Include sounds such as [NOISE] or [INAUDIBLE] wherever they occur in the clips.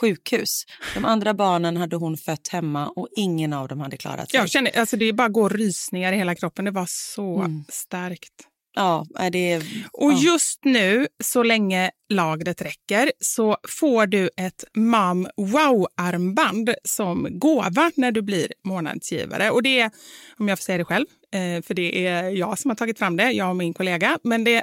sjukhus. De andra barnen hade hon fött hemma och ingen av dem hade klarat sig. Jag känner, alltså det bara går rysningar i hela kroppen. Det var så Mm. starkt. Ja, det är... Och ja. just nu, så länge lagret räcker, så får du ett Mam Wow-armband som gåva när du blir månadsgivare. Och det är, om jag får säga det själv, eh, för det är jag som har tagit fram det, jag och min kollega, men det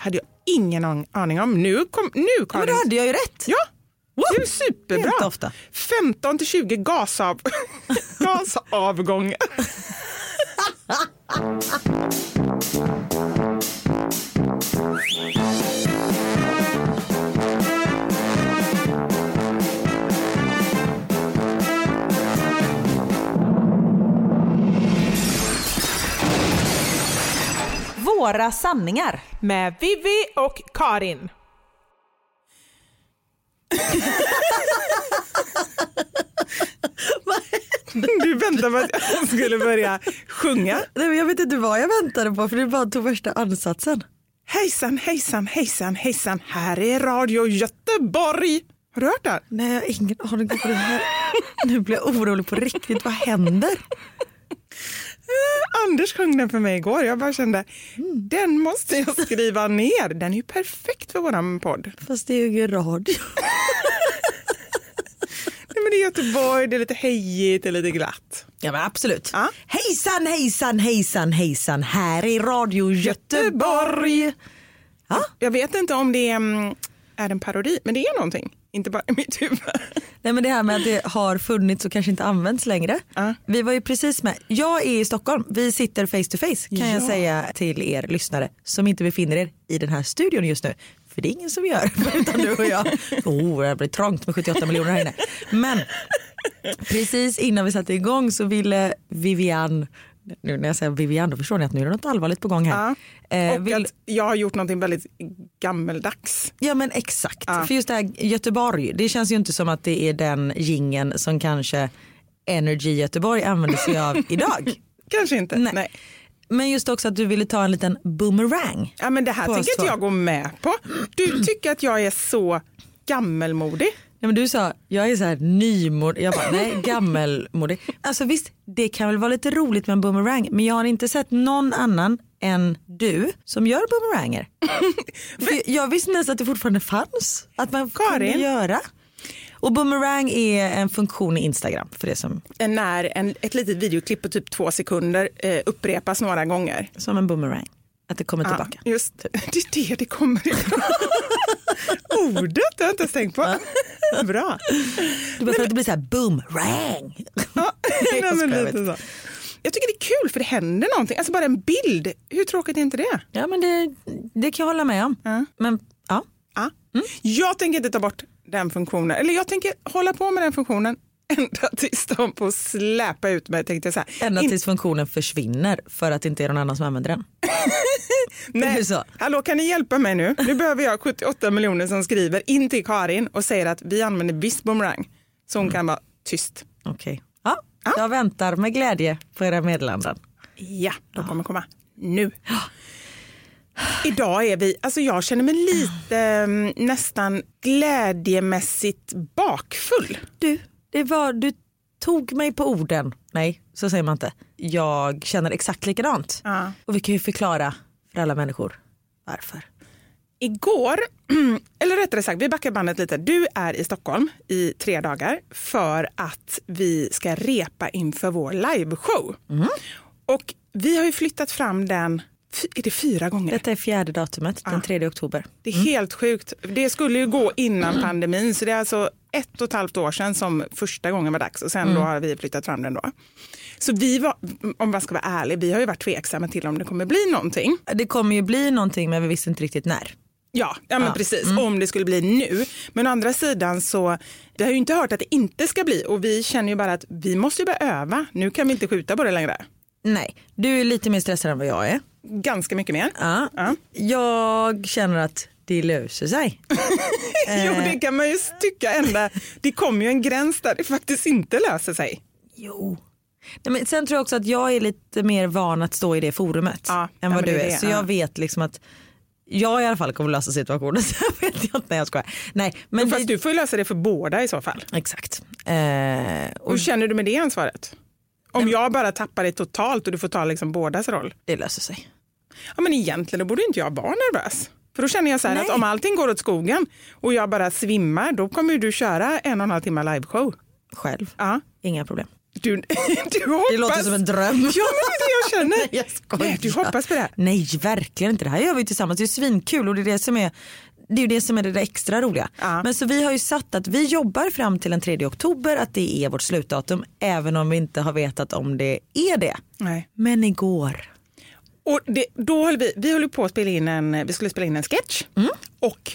Hade jag ingen an- aning om. Nu, kom, nu Men Karin. då hade jag ju rätt. Ja, du är Inte superbra. ofta. 15 till 20 gasav... [LAUGHS] gasavgångar. [LAUGHS] Våra sanningar. Med Vivi och Karin. [LAUGHS] Du väntade på att jag skulle börja sjunga. Nej, men jag vet inte vad jag väntade på för du bara tog värsta ansatsen. Hejsan, hejsan, hejsan, hejsan. Här är Radio Göteborg. Har du hört det? Nej, jag har ingen aning om vad det här Nu blir jag orolig på riktigt. Vad händer? Anders sjöng den för mig igår. Jag bara kände, den måste jag skriva ner. Den är ju perfekt för våran podd. Fast det är ju ingen radio. [LAUGHS] Nej, men det är Göteborg, det är lite hejigt, det är lite glatt. Ja men absolut. Ja. Hejsan hejsan hejsan hejsan. Här är Radio Göteborg. Ja. Jag vet inte om det är, mm, är en parodi, men det är någonting. Inte bara i mitt huvud. Nej men det här med att det har funnits och kanske inte används längre. Ja. Vi var ju precis med, jag är i Stockholm, vi sitter face to face kan jag Ja. säga till er lyssnare som inte befinner er i den här studion just nu. För det är ingen som gör, [LAUGHS] utan du och jag. Oh, det blir trångt med 78 miljoner här inne. Men precis innan vi satte igång så ville Vivian, nu när jag säger Vivian då förstår ni att nu är det något allvarligt på gång här. Eh, och vill- att jag har gjort någonting väldigt gammeldags. Ja men exakt. Ja. För just det här Göteborg, det känns ju inte som att det är den gingen som kanske Energy Göteborg använder sig av [LAUGHS] idag. Kanske inte. Nej. Nej. Men just också att du ville ta en liten boomerang. Ja, men det här tänker inte jag gå med på. Du tycker att jag är så gammelmodig. Nej, men du sa, jag är så här nymodig, jag bara nej gammelmodig. Alltså visst, det kan väl vara lite roligt med en boomerang men jag har inte sett någon annan än du som gör boomeranger. [LAUGHS] För jag visste inte ens att det fortfarande fanns. Att man Karin. kunde göra. Och boomerang är en funktion i Instagram för det som, När en, ett litet videoklipp på typ två sekunder eh, upprepas några gånger. som en boomerang. Att det kommer tillbaka. Ja, just det. det är det det kommer ifrån. [LAUGHS] Ordet har jag inte ens tänkt på. Bra. Du bara att det blir så här boomerang. Ja, [LAUGHS] [LAUGHS] nej, men lite så. Jag tycker det är kul för det händer någonting. Alltså bara en bild. Hur tråkigt är inte det? Ja men det, det kan jag hålla med om. Ja. Men ja, Ja. Jag tänker inte ta bort den funktionen. Eller jag tänker hålla på med den funktionen ända tills de får släpa ut mig. Tänkte jag så här. ända tills funktionen försvinner för att det inte är någon annan som använder den. [LAUGHS] Nej. så. Hallå, kan ni hjälpa mig nu? Nu behöver jag 78 miljoner som skriver in till Karin och säger att vi använder viss boomerang. Så hon kan vara tyst. Okej. Ja, Ja. jag väntar med glädje på era meddelanden. Ja, de kommer komma nu. Idag är vi, alltså jag känner mig lite mm, nästan glädjemässigt bakfull. Du, det var, du tog mig på orden. Nej, så säger man inte. Jag känner exakt likadant. Ja. Och vi kan ju förklara för alla människor varför. Igår, [CLEARS THROAT] eller rättare sagt, vi backar bandet lite. Du är i Stockholm i tre dagar för att vi ska repa inför vår liveshow. Och vi har ju flyttat fram den, är det fyra gånger? Detta är fjärde datumet, den 3 oktober. Det är helt sjukt. Det skulle ju gå innan [CLEARS THROAT] pandemin, så det är alltså ett och ett halvt år sedan som första gången var dags och sen då har vi flyttat fram den då. Så vi var, om man ska vara ärlig, vi har ju varit tveksamma till om det kommer bli någonting. Det kommer ju bli någonting men vi visste inte riktigt när. Ja, ja, men Ja. precis. Om det skulle bli nu. Men å andra sidan så, vi har ju inte hört att det inte ska bli och vi känner ju bara att vi måste ju börja öva. Nu kan vi inte skjuta på det längre. Nej, du är lite mer stressad än vad jag är. Ganska mycket mer. Ja. Ja. Jag känner att det löser sig. [LAUGHS] Jo, det kan man ju tycka ända. Det kommer ju en gräns där det faktiskt inte löser sig. Jo. Nej, men sen tror jag också att jag är lite mer van att stå i det forumet Ja, än vad du är det, Så ja. jag vet liksom att jag i alla fall kommer lösa situationen. [LAUGHS] Så jag vet inte när jag skojar. Nej, men Fast det, du får ju lösa det för båda i så fall. Exakt. Eh, och Hur känner du med det ansvaret? Om jag bara tappar det totalt och du får ta liksom bådas roll. det löser sig. Ja, men egentligen då borde inte jag vara nervös. För då känner jag så att om allting går åt skogen och jag bara svimmar, då kommer du köra en och en halv timme liveshow. Själv. Ja. Inga problem. Du, [LAUGHS] du hoppas... Det låter som en dröm. [LAUGHS] Ja, men det är det jag känner. [LAUGHS] Nej, jag skojar. Nej, du hoppas på det. Nej, verkligen inte. Det här gör vi tillsammans. Det är svinkul och det är det som är det är ju det som är det där extra roliga. Ja. Men så vi har ju satt att vi jobbar fram till den 3 oktober att det är vårt slutdatum även om vi inte har vetat om det är det. Nej. Men igår. Och det, då höll vi, vi höll på att spela in en, vi skulle spela in en sketch och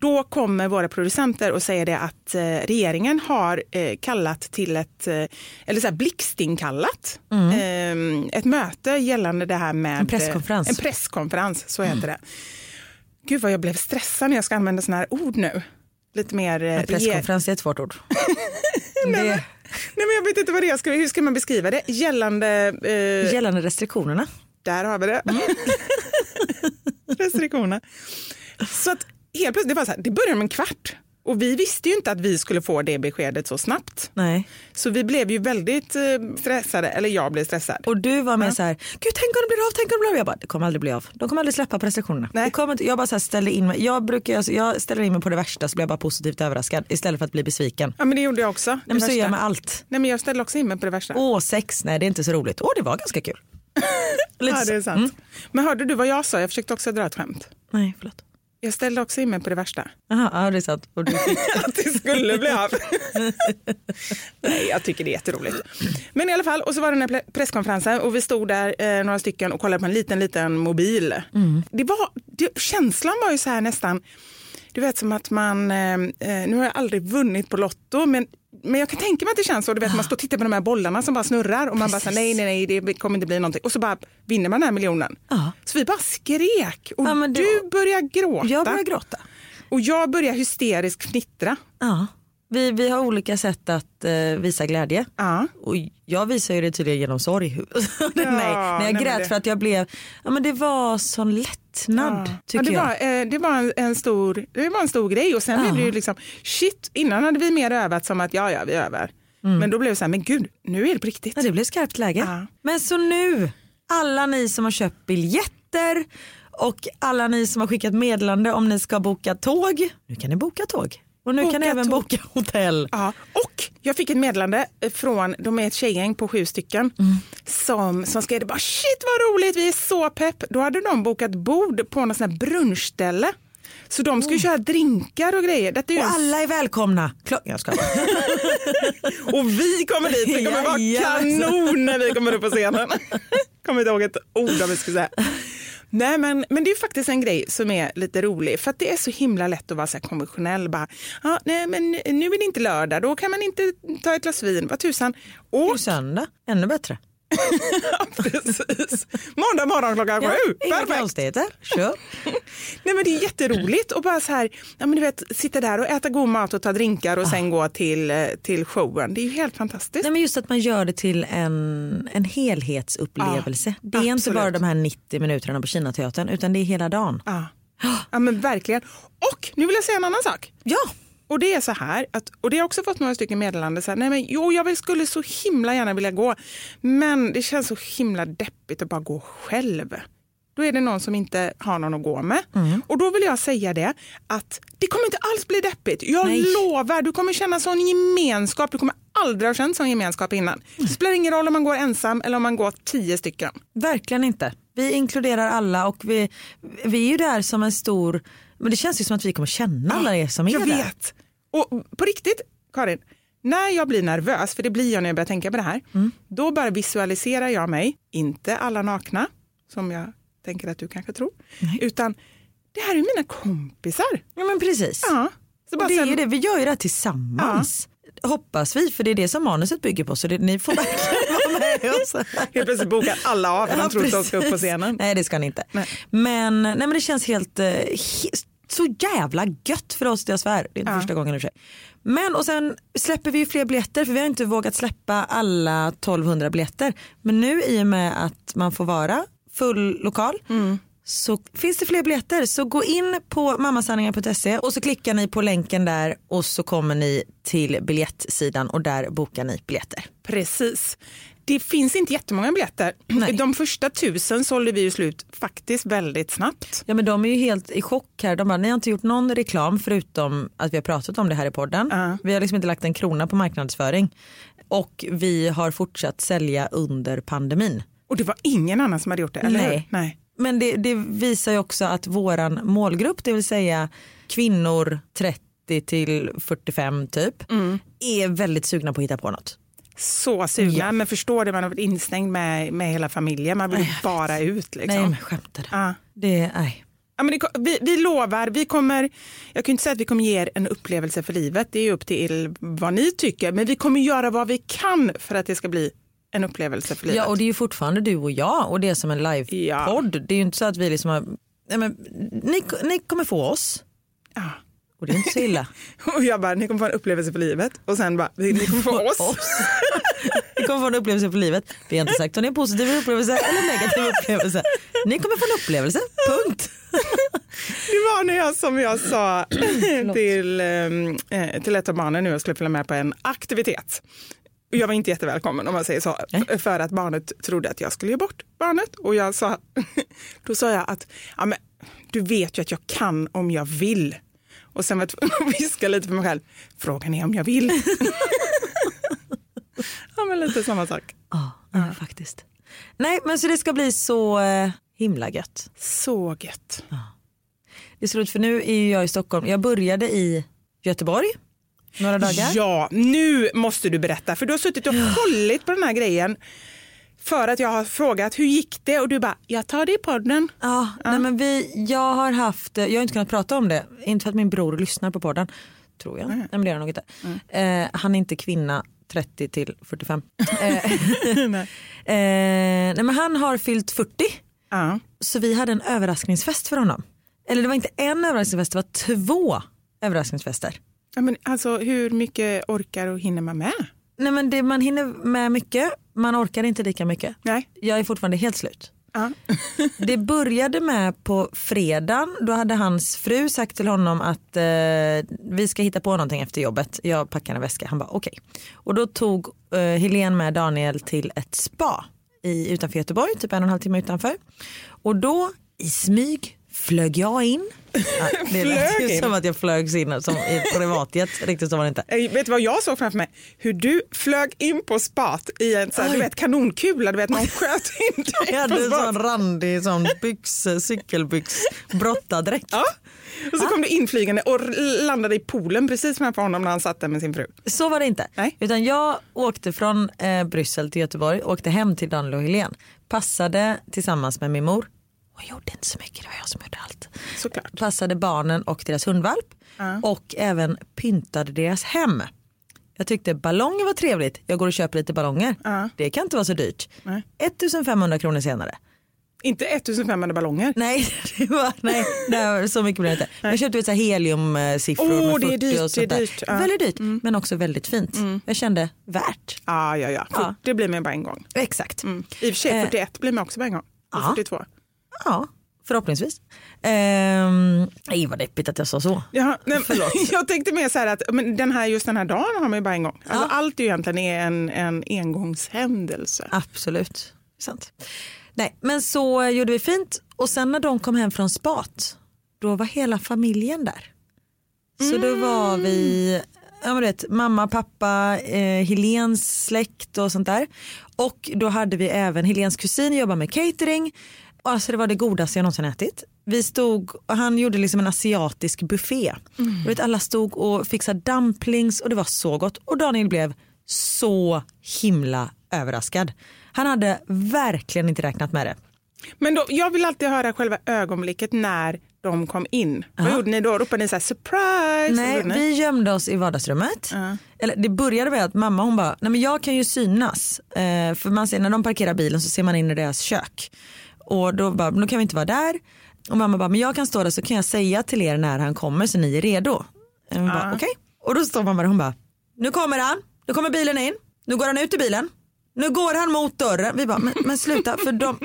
då kommer våra producenter och säger det att eh, regeringen har eh, kallat till ett, eh, eller så här blixtinkallat, eh, ett möte gällande det här med... En presskonferens. Eh, en presskonferens, så heter det. Gud vad jag blev stressad när jag ska använda sådana här ord nu. Lite mer... Eh, En presskonferens är ett svårt ord. [LAUGHS] det, Nej, men jag vet inte vad det är. Hur ska man beskriva det? Gällande... Eh, Gällande restriktionerna. Där har vi det. [LAUGHS] Restriktioner. Så att helt plötsligt, det var så här, det började med en kvart. Och vi visste ju inte att vi skulle få det beskedet så snabbt. Nej. Så vi blev ju väldigt eh, stressade, eller jag blev stressad. Och du var med så här, gud tänk om det blir av, tänk om det blir av. Jag bara, det kommer aldrig bli av. De kommer aldrig släppa på restriktionerna. Nej. Det kommer inte, jag bara så här ställde in mig, jag, brukar, alltså, jag ställer in mig på det värsta så blir jag bara positivt överraskad istället för att bli besviken. Ja men det gjorde jag också. Nej, men så gör jag med allt. Nej men jag ställde också in mig på det värsta. Åh sex, nej det är inte så roligt. Åh det var ganska kul. [LAUGHS] Ja det är sant. Mm. Men hörde du vad jag sa? Jag försökte också dra ett skämt. Nej förlåt. Jag ställde också in mig på det värsta. Jaha, ja det är sant. Och du [LAUGHS] att det skulle bli av. [LAUGHS] Nej, jag tycker det är jätteroligt. Men i alla fall, och så var det den här pre- presskonferensen och vi stod där eh, några stycken och kollade på en liten, liten mobil. Det var, det, känslan var ju så här nästan, du vet som att man, eh, eh, nu har jag aldrig vunnit på Lotto, men men jag kan tänka mig att det känns så. Du vet, man står och tittar på de här bollarna som bara snurrar och man bara säger nej, nej, nej, det kommer inte bli någonting. Och så bara vinner man den här miljonen. Ja. Så vi bara skrek och Ja, du var- börjar gråta. Jag börjar gråta. Och jag börjar hysteriskt fnittra. Ja. Vi, vi har olika sätt att eh, visa glädje. Ja. Och jag visar ju det tydligen genom sorg. [LAUGHS] nej, när jag nej, grät det- för att jag blev, ja men det var sån lättnad Ja, tycker det jag. var, eh, det, var en, en stor, det var en stor grej och sen blev det ju liksom shit, innan hade vi mer övat som att ja, ja, vi övar. Men då blev det så här, men gud, nu är det på riktigt. Ja, det blev skarpt läge. Ja. Men så nu, alla ni som har köpt biljetter och alla ni som har skickat meddelande om ni ska boka tåg, nu kan ni boka tåg. Och nu Boka kan även boka hotell. Ja, och jag fick ett meddelande från, de är ett tjejgäng på sju stycken, som, som skrev bara shit vad roligt, vi är så pepp. Då hade de bokat bord på något sånt här brunchställe. Så de skulle köra drinkar och grejer. Detta är ju Och alla är välkomna. Klart, jag ska. [LAUGHS] Och vi kommer dit, det kommer vara [LAUGHS] kanon när vi kommer upp på scenen. [LAUGHS] kommer inte ihåg ett ord av vi skulle säga. Nej men, men det är faktiskt en grej som är lite rolig för att det är så himla lätt att vara så här konventionell. Bara, ah, nej men nu är det inte lördag, då kan man inte ta ett glas vin, vad tusan. Det är ju söndag, ännu bättre. [LAUGHS] precis, måndag morgon klockan Ja, sju, inga konstigheter. Kör. [LAUGHS] Nej men det är jätteroligt att bara så här, ja, men du vet, sitta där och äta god mat och ta drinkar och sen gå till, eh, till showen. Det är ju helt fantastiskt. Nej, men just att man gör det till en, en helhetsupplevelse. Ja, det är inte absolut. bara de här 90 minuterna på Kinateatern utan det är hela dagen. Ja. [GASPS] ja men verkligen. Och nu vill jag säga en annan sak. Ja, Och det är så här, att, och det har också fått några stycken meddelanden. Så här, nej men, jo, jag vill, skulle så himla gärna vilja gå, men det känns så himla deppigt att bara gå själv. Då är det någon som inte har någon att gå med. Och då vill jag säga det, att det kommer inte alls bli deppigt. Jag Nej. lovar, du kommer känna sån gemenskap. Du kommer aldrig ha känt sån gemenskap innan. Det spelar ingen roll om man går ensam eller om man går tio stycken. verkligen inte. Vi inkluderar alla och vi, vi är ju där som en stor, men det känns ju som att vi kommer känna alla er som är jag där. vet. Och på riktigt, Karin, när jag blir nervös, för det blir jag när jag börjar tänka på det här, Mm. då bara visualiserar jag mig, inte alla nakna, som jag tänker att du kanske tror, utan det här är mina kompisar. Ja men precis. Ja. Så bara det är sen- ju det, vi gör ju det här tillsammans. Hoppas vi, för det är det som manuset bygger på. Så det, ni får verkligen vara med [LAUGHS] oss. Helt plötsligt bokar alla av för de Ja, tror att de ska upp på scenen. Nej det ska ni inte. Nej. Men, nej, men det känns helt, eh, så jävla gött för oss, jag svär. Det är inte Ja. första gången i och för sig. Men och sen släpper vi ju fler biljetter för vi har inte vågat släppa alla 1200 biljetter. Men nu i och med att man får vara full lokal Mm. så finns det fler biljetter. Så gå in på mammasanningar.se och så klickar ni på länken där och så kommer ni till biljettsidan och där bokar ni biljetter. Precis. Det finns inte jättemånga biljetter. [CLEARS THROAT] Nej. De första tusen sålde vi ju slut faktiskt väldigt snabbt. Ja men de är ju helt i chock här. De bara, ni har inte gjort någon reklam förutom att vi har pratat om det här i podden. Ja. Vi har liksom inte lagt en krona på marknadsföring. Och vi har fortsatt sälja under pandemin. Och det var ingen annan som hade gjort det, eller Nej. hur? Nej. Men det, det visar ju också att våran målgrupp, det vill säga kvinnor 30 till 45 typ, Mm. är väldigt sugna på att hitta på något. Så sugna, Ja. men förstår det, man har varit instängd med, med hela familjen. Man vill ju bara ut. Liksom. Nej men skämtar? Ja. Det, nej. Ja, men det, vi, vi lovar, vi kommer, jag kan inte säga att vi kommer ge er en upplevelse för livet, det är upp till vad ni tycker, men vi kommer göra vad vi kan för att det ska bli en upplevelse för livet. Ja och det är ju fortfarande du och jag och det är som en livepodd. Det är ju inte så att vi liksom har, nej, men, ni, ni kommer få oss Ja. Och det är inte så illa. [LAUGHS] Och jag bara, ni kommer få en upplevelse för livet. Och sen bara, ni kommer få oss. [LAUGHS] Ni kommer få en upplevelse för livet. Vi har inte sagt om det är en positiv upplevelse eller negativ upplevelse. Ni kommer få en upplevelse, punkt. [LAUGHS] Det var när jag, som jag sa till, eh, till ett av barnen nu, jag skulle följa med på en aktivitet. Jag var inte jättevälkommen om man säger så, Nej. för att barnet trodde att jag skulle ge bort barnet. Och jag sa, då sa jag att ja, men, du vet ju att jag kan om jag vill. Och sen var jag tvungen att viska lite för mig själv, frågan är om jag vill. [LAUGHS] ja men lite samma sak. Ja, ja, faktiskt. Nej men så det ska bli så eh, himla gött. Så gött. Det är så roligt för nu är jag i Stockholm. Jag började i Göteborg några dagar. Ja, nu måste du berätta för du har suttit och hållit på den här grejen för att jag har frågat hur gick det och du bara, jag tar det i podden. Ja, Nej, men vi, jag har haft, jag har inte kunnat prata om det, inte för att min bror lyssnar på podden, tror jag. Nej, men det gör han inte. Eh, han är inte kvinna 30 till 45. [LAUGHS] eh, Nej. [LAUGHS] eh, nej, men han har fyllt 40 Ja. så vi hade en överraskningsfest för honom. Eller det var inte en överraskningsfest, det var två överraskningsfester. Ja, men alltså, hur mycket orkar och hinner man med? Nej men det, man hinner med mycket, man orkar inte lika mycket. Nej. Jag är fortfarande helt slut. Ja. [LAUGHS] Det började med på fredagen, då hade hans fru sagt till honom att eh, vi ska hitta på någonting efter jobbet. Jag packar en väska, han bara okej. Och då tog eh, Helene med Daniel till ett spa i, utanför Göteborg, typ en och en halv timme utanför. Och då i smyg flög jag in. Ja, [LAUGHS] det lät ju som att jag flög in som i privatjet, riktigt så var det inte. Vet du vad jag såg framför mig? Hur du flög in på spat i en så här, du vet, kanonkula, du vet någon sköt [LAUGHS] in dig Jag hade en sån randig sån byx, cykelbyx, brottardräkt. Ja. Och så kom du inflygande och landade i poolen precis framför honom när han satt där med sin fru. Så var det inte. Nej. Utan jag åkte från eh, Bryssel till Göteborg, åkte hem till Daniel och Helene. Passade tillsammans med min mor. Och gjorde inte så mycket, det var jag som gjorde allt. Såklart. Passade barnen och deras hundvalp. Och även pyntade deras hem. Jag tyckte ballonger var trevligt, jag går och köper lite ballonger. Det kan inte vara så dyrt. 1500 kronor senare. Inte 1500 ballonger. Nej, det var, nej var, så mycket blev det inte. Jag köpte så heliumsiffror Åh, med det är 40 dyrt, och sånt det är där. dyrt, ja. Väldigt dyrt men också väldigt fint. Jag kände värt. Ja, ja, ja. Ja. Det blir med bara en gång. Exakt. Mm. I och för sig, Eh. 41 blir med också bara en gång. Och Ja. 42. Ja, förhoppningsvis. Ehm, nej vad deppigt att jag sa så. Ja, nej, [LAUGHS] jag tänkte mer så här att men den här, just den här dagen har man ju bara en gång. Alltså, Ja. Allt är ju egentligen en, en engångshändelse. Absolut. Sant. Nej, men så gjorde vi fint och sen när de kom hem från spat då var hela familjen där. Så då var vi ja, men vet, mamma, pappa, eh, Helens släkt och sånt där. Och då hade vi även Helens kusin jobbar med catering. Alltså det var det godaste jag någonsin ätit. Vi stod och han gjorde liksom en asiatisk buffé. Du vet, alla stod och fixade dumplings och det var så gott. Och Daniel blev så himla överraskad. Han hade verkligen inte räknat med det. Men då, jag vill alltid höra själva ögonblicket när de kom in. Vad gjorde ni då? Ropade ni så här surprise? Nej, vi gömde oss i vardagsrummet. Eller det började med att mamma hon bara, nej men jag kan ju synas. Eh, för man ser, när de parkerar bilen så ser man in i deras kök. Och då bara, men då kan vi inte vara där. Och mamma bara, men jag kan stå där så kan jag säga till er när han kommer så ni är redo. Och bara, okej. Och då står mamma där hon bara, nu kommer han, nu kommer bilen in, nu går han ut ur bilen. Nu går han mot dörren. Vi bara, men, men sluta för de,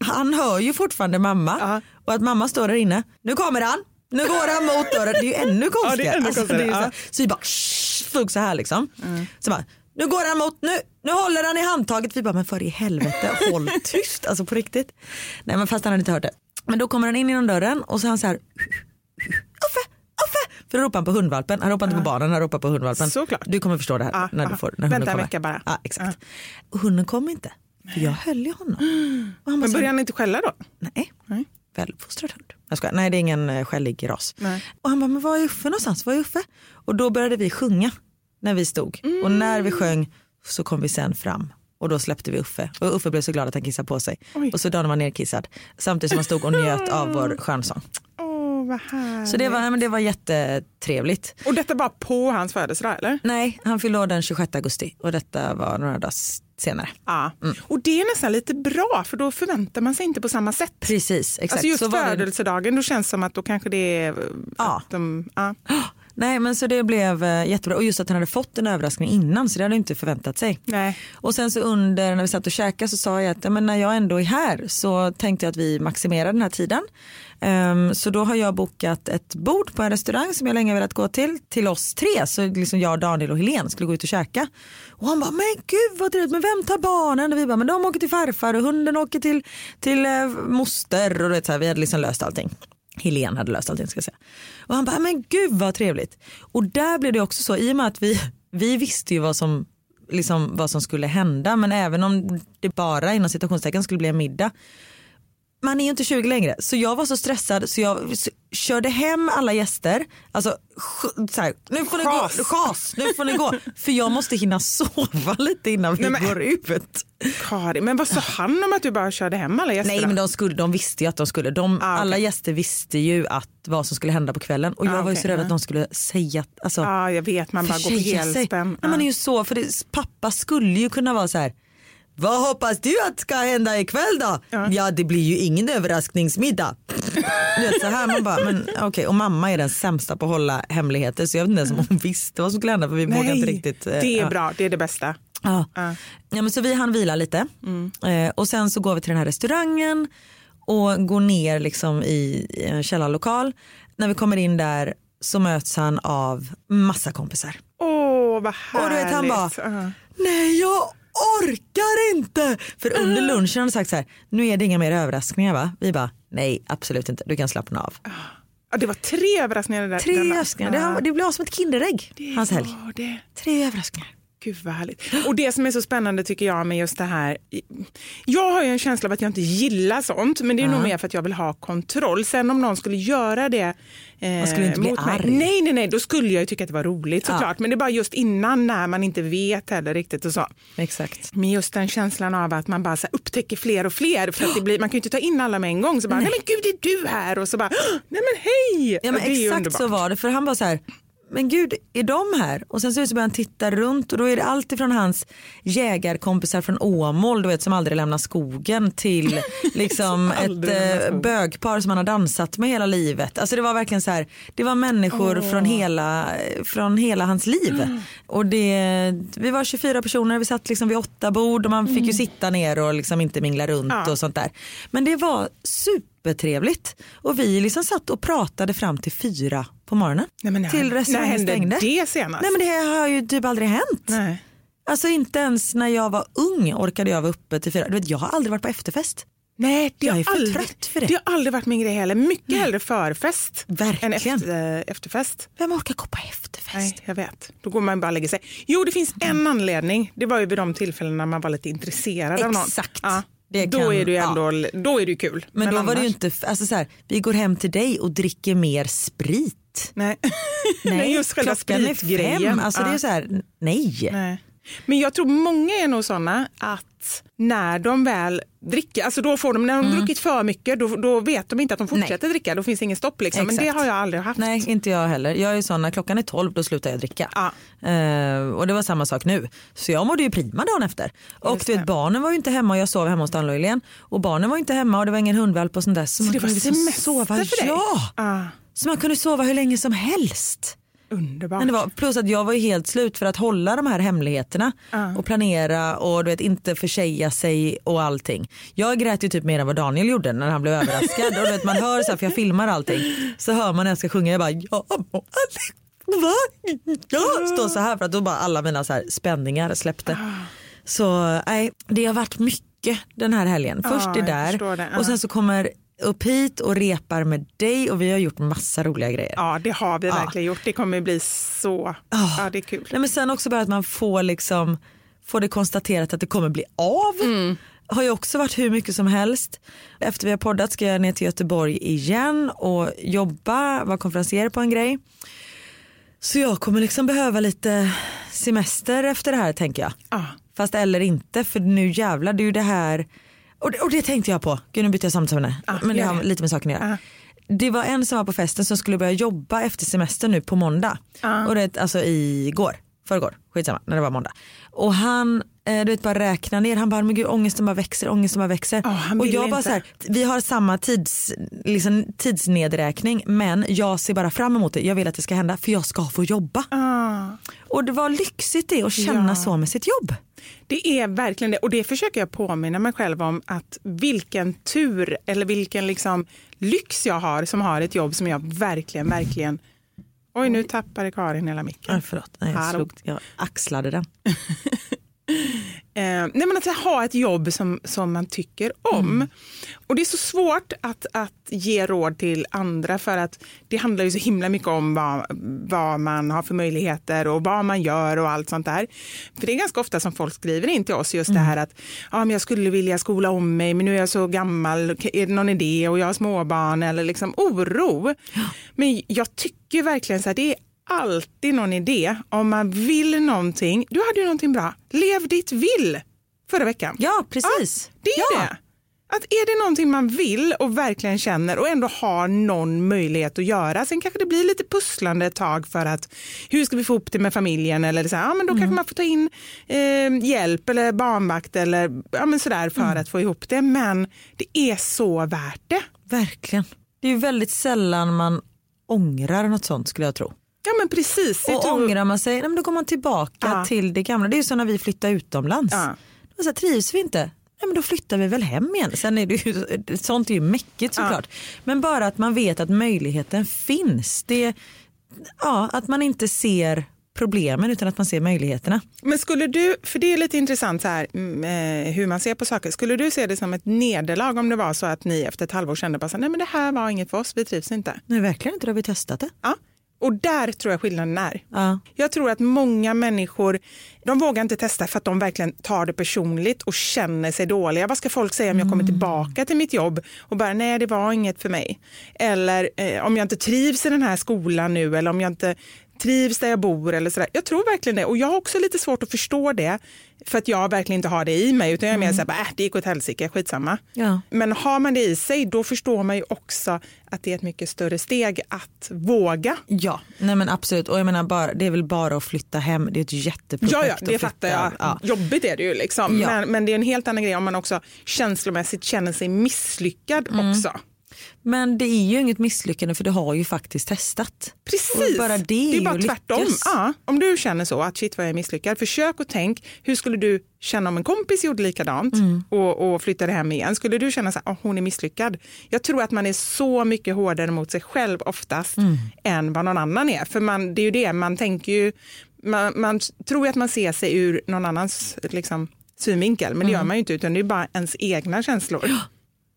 han hör ju fortfarande mamma. Och att mamma står där inne. Nu kommer han, nu går han mot dörren. Det är ju ännu konstigare. det är ännu Alltså, konstigare, är ju så, ja. här- så vi bara shh, stod så här liksom. Så bara, nu går han mot, nu, nu håller han i handtaget. Vi bara, men för i helvete håll [LAUGHS] tyst. Alltså på riktigt. Nej men fast han hade inte hört det. Men då kommer han in genom dörren och så är han så här. Uffe, Uffe. För då ropar han på hundvalpen. Han ropar inte på barnen, han ropar på hundvalpen. Såklart. Du kommer förstå det här Ja, när du får när Vänta hunden en vecka bara. Ja, exakt. Och hunden kom inte. För jag höll i honom. Men så- började han inte skälla då? Nej. Nej. Väluppfostrad hund. Jag skojar. Nej det är ingen eh, skällig ras. Nej. Och han bara, men var är Uffe någonstans? Var är Uffe? Och då började vi sjunga när vi stod. Och när vi sjöng så kom vi sen fram. Och då släppte vi Uffe. Och Uffe blev så glad att han kissade på sig. Oj. Och så Daniel var nerkissad. Samtidigt som han stod och njöt av vår [LAUGHS] skönsång. Härligt. Så det var, men det var jättetrevligt. Och detta var på hans födelsedag eller? Nej, han fyllde år den 26 augusti och detta var några dagar senare. Ja. Och det är nästan lite bra för då förväntar man sig inte på samma sätt. Precis, exakt. Alltså just Så var det. födelsedagen, då känns det som att då kanske det är... Ja. Att de, ja. [GASPS] Nej men så det blev eh, jättebra och just att han hade fått en överraskning innan så det hade han inte förväntat sig. Nej. Och sen så under när vi satt och käkade så sa jag att ja, men när jag ändå är här så tänkte jag att vi maximerar den här tiden. Ehm, så då har jag bokat ett bord på en restaurang som jag länge velat gå till, till oss tre. Så liksom jag, Daniel och Helene skulle gå ut och käka. Och han bara, men gud vad trevligt, men vem tar barnen? Och vi bara, men de åker till farfar och hunden åker till, till eh, moster. Och vet, så här, vi hade liksom löst allting. Helene hade löst allting ska jag säga. Och han bara, men gud vad trevligt. Och där blev det också så, i och med att vi, vi visste ju vad som, liksom, vad som skulle hända men även om det bara inom citationstecken skulle bli en middag man är ju inte 20 längre så jag var så stressad så jag körde hem alla gäster. Alltså så här, nu får ni Schas. gå, chas, nu får ni gå. För jag måste hinna sova [LAUGHS] lite innan vi Nej, men- går ut. Karin, men vad sa han om att du bara körde hem alla gäster? Nej då? men de, skulle, de visste ju att de skulle. De, Ah. Alla gäster visste ju att vad som skulle hända på kvällen och jag Ah, var ju så rädd ja. att de skulle säga alltså, Ja, jag vet, man bara går på helspänn. Man är ju så, för det, pappa skulle ju kunna vara så här. Vad hoppas du att ska hända ikväll då? Ja, det blir ju ingen överraskningsmiddag. Vet, så här man bara, men okej och mamma är den sämsta på att hålla hemligheter så jag vet inte ens om hon visste vad som skulle hända för vi vågar Nej, inte riktigt. eh, det är ja. bra, det är det bästa. Ja. Ja. Ja, men så vi hann vila lite eh, och sen så går vi till den här restaurangen och går ner liksom i, i en källarlokal. När vi kommer in där så möts han av massa kompisar. Åh, vad härligt. Och du vet han bara, Ja. nej jag orkar inte. För under lunchen har han sagt så här, nu är det inga mer överraskningar va? Vi bara, nej absolut inte, du kan slappna av. Ja, det var tre överraskningar där. Tre överraskningar, det, Ja, det blev som ett Kinderägg hans helg. det. Tre överraskningar. Gud vad härligt. Och det som är så spännande tycker jag med just det här. Jag har ju en känsla av att jag inte gillar sånt men det är nog mer för att jag vill ha kontroll. Sen om någon skulle göra det eh, Man skulle inte bli mot mig. arg. Nej, nej, nej, då skulle jag ju tycka att det var roligt Ja. såklart. Men det är bara just innan när man inte vet heller riktigt och så. Exakt. Men just den känslan av att man bara så här upptäcker fler och fler. För att det blir, man kan ju inte ta in alla med en gång. Så bara, nej, men gud det är du här. Och så bara, "Åh, nej men hej. Ja, men exakt så var det för han var så här men gud, är de här? Och sen så börjar han titta runt och då är det allt ifrån hans jägarkompisar från Åmål du vet, som aldrig lämnar skogen till [LAUGHS] liksom ett eh, skogen. bögpar som han har dansat med hela livet. Alltså det var verkligen så här, det var människor från, hela, från hela hans liv. Och det, vi var 24 personer, vi satt liksom vid åtta bord och man fick ju sitta ner och liksom inte mingla runt Ja. och sånt där. Men det var supertrevligt och vi liksom satt och pratade fram till fyra på morgonen. Nej, men när- till när restaurangen hände stängde. det senast? Nej men det har ju typ aldrig hänt. Nej. Alltså inte ens när jag var ung orkade jag vara uppe till fyra. Du vet, jag har aldrig varit på efterfest. Nej, det Jag är för aldrig, trött för det. Det har aldrig varit min grej heller. Mycket hellre förfest Verkligen. än efter, eh, efterfest. Vem orkar gå på efterfest? Nej, jag vet. Då går man bara och lägger sig. Jo, det finns en anledning. Det var ju vid de tillfällena man var lite intresserad av någon. Exakt. Ja, Det då kan- är det ju ja. ändå då är det kul. Men, då var det ju annars- inte, alltså så här, vi går hem till dig och dricker mer sprit. Nej. Nej, [LAUGHS] Nej, just själva spritgrejen. fem. Alltså Ja. det är så här, nej. Nej. Men jag tror många är nog såna att när de väl dricker, alltså då får de, när de Mm. druckit för mycket då, då vet de inte att de fortsätter dricka, då finns det ingen stopp liksom. Men det har jag aldrig haft. Nej, inte jag heller. Jag är sån när klockan är 12 då slutar jag dricka. Ja. Eh, och det var samma sak nu. Så jag mådde ju prima dagen efter. Och du vet, barnen var ju inte hemma och jag sov hemma hos Danne och barnen var inte hemma och det var ingen hundvalp och sånt där. Så, man det var kunde liksom sova. för dig? Ja, Ah, så man kunde sova hur länge som helst. Underbart. Men det var, plus att jag var helt slut för att hålla de här hemligheterna och planera och du vet, inte försäga sig och allting. Jag grät ju typ mer än vad Daniel gjorde när han blev överraskad. och du vet, man hör så här, för jag filmar allting, så hör man när jag ska sjunga, jag bara ja, va? Ja, står så här för att då bara alla mina så här spänningar släppte. Så nej, det har varit mycket den här helgen. Först Ja, det där det. Och sen så kommer upp hit och repar med dig och vi har gjort massa roliga grejer. Ja, det har vi Ja. verkligen gjort. Det kommer bli så... Ja, det är kul. Nej, men sen också bara att man får, liksom, får det konstaterat att det kommer bli av. Har ju också varit hur mycket som helst. Efter vi har poddat ska jag ner till Göteborg igen och jobba, vara konferencier på en grej. Så jag kommer liksom behöva lite semester efter det här tänker jag. Ja. Fast eller inte för nu jävlar det är ju det här och det, och det tänkte jag på, gud nu byter jag samtalsämne. Men det har lite med saken att göra. det var en som var på festen som skulle börja jobba efter semestern nu på måndag. Och det, alltså igår, förrgår, skitsamma när det var måndag. Och han eh, du vet, bara räknar ner, han bara men gud ångesten bara växer, ångesten bara växer. Han och jag bara inte. så här, vi har samma tids, liksom, tidsnedräkning men jag ser bara fram emot det, jag vill att det ska hända för jag ska få jobba. Ah. Och det var lyxigt det att känna Ja. så med sitt jobb. Det är verkligen det och det försöker jag påminna mig själv om att vilken tur eller vilken liksom lyx jag har som har ett jobb som jag verkligen, verkligen Oj, nu tappade Karin hela micken. Ja, förlåt, nej, jag, slog, jag axlade den. [LAUGHS] Eh, nej men att ha ett jobb som, som man tycker om. Och det är så svårt att, att ge råd till andra för att det handlar ju så himla mycket om vad, vad man har för möjligheter och vad man gör och allt sånt där. För det är ganska ofta som folk skriver in till oss just det här att ja, men jag skulle vilja skola om mig men nu är jag så gammal, är det någon idé och jag har småbarn eller liksom oro. Men jag tycker verkligen så här, det är alltid någon idé om man vill någonting. Du hade ju någonting bra. Lev ditt vill förra veckan. Ja precis. Det är ja. det. Att är det någonting man vill och verkligen känner och ändå har någon möjlighet att göra. Sen kanske det blir lite pusslande ett tag för att hur ska vi få ihop det med familjen eller så här, ja, men då kanske man får ta in eh, hjälp eller barnvakt eller ja, men sådär för att få ihop det. Men det är så värt det. Verkligen. Det är ju väldigt sällan man ångrar något sånt skulle jag tro. Ja men precis. Och ångrar man sig, nej, då går man tillbaka Ja. till det gamla. Det är ju som när vi flyttade utomlands. Ja. Då så här, trivs vi inte, nej, men då flyttar vi väl hem igen. Sen är det ju, [LAUGHS] sånt är ju mäckigt såklart. Men bara att man vet att möjligheten finns. Det, ja, att man inte ser problemen utan att man ser möjligheterna. Men skulle du, för det är lite intressant så här, mm, eh, hur man ser på saker, skulle du se det som ett nederlag om det var så att ni efter ett halvår kände bara så här, nej men det här var inget för oss, vi trivs inte. Nej verkligen inte, då har vi testat det. Ja. Och där tror jag skillnaden är. Ja. Jag tror att många människor de vågar inte testa för att de verkligen tar det personligt och känner sig dåliga. Vad ska folk säga om jag kommer tillbaka till mitt jobb och bara nej det var inget för mig. Eller eh, om jag inte trivs i den här skolan nu eller om jag inte trivs där jag bor eller sådär. Jag tror verkligen det och jag har också lite svårt att förstå det för att jag verkligen inte har det i mig utan jag är mer såhär, äh, det gick åt helsike, skitsamma. Ja. Men har man det i sig då förstår man ju också att det är ett mycket större steg att våga. Ja, nej men absolut. Och jag menar bara, det är väl bara att flytta hem. Det är ett jätteprojekt. Ja, ja, det fattar jag. Ja. Jobbigt är det ju liksom. Ja. Men, men det är en helt annan grej om man också känslomässigt känner sig misslyckad Mm. också. Men det är ju inget misslyckande för du har ju faktiskt testat. Precis. Och bara det det är bara tvärtom. Ja, om du känner så att shit vad jag är misslyckad, försök och tänk hur skulle du känna om en kompis gjorde likadant Mm. och, och flyttade hem igen? Skulle du känna så här, oh, hon är misslyckad? Jag tror att man är så mycket hårdare mot sig själv oftast Mm. än vad någon annan är. För man, det är ju det, man tänker ju, man, man tror ju att man ser sig ur någon annans liksom, synvinkel, men det Mm. gör man ju inte utan det är bara ens egna känslor.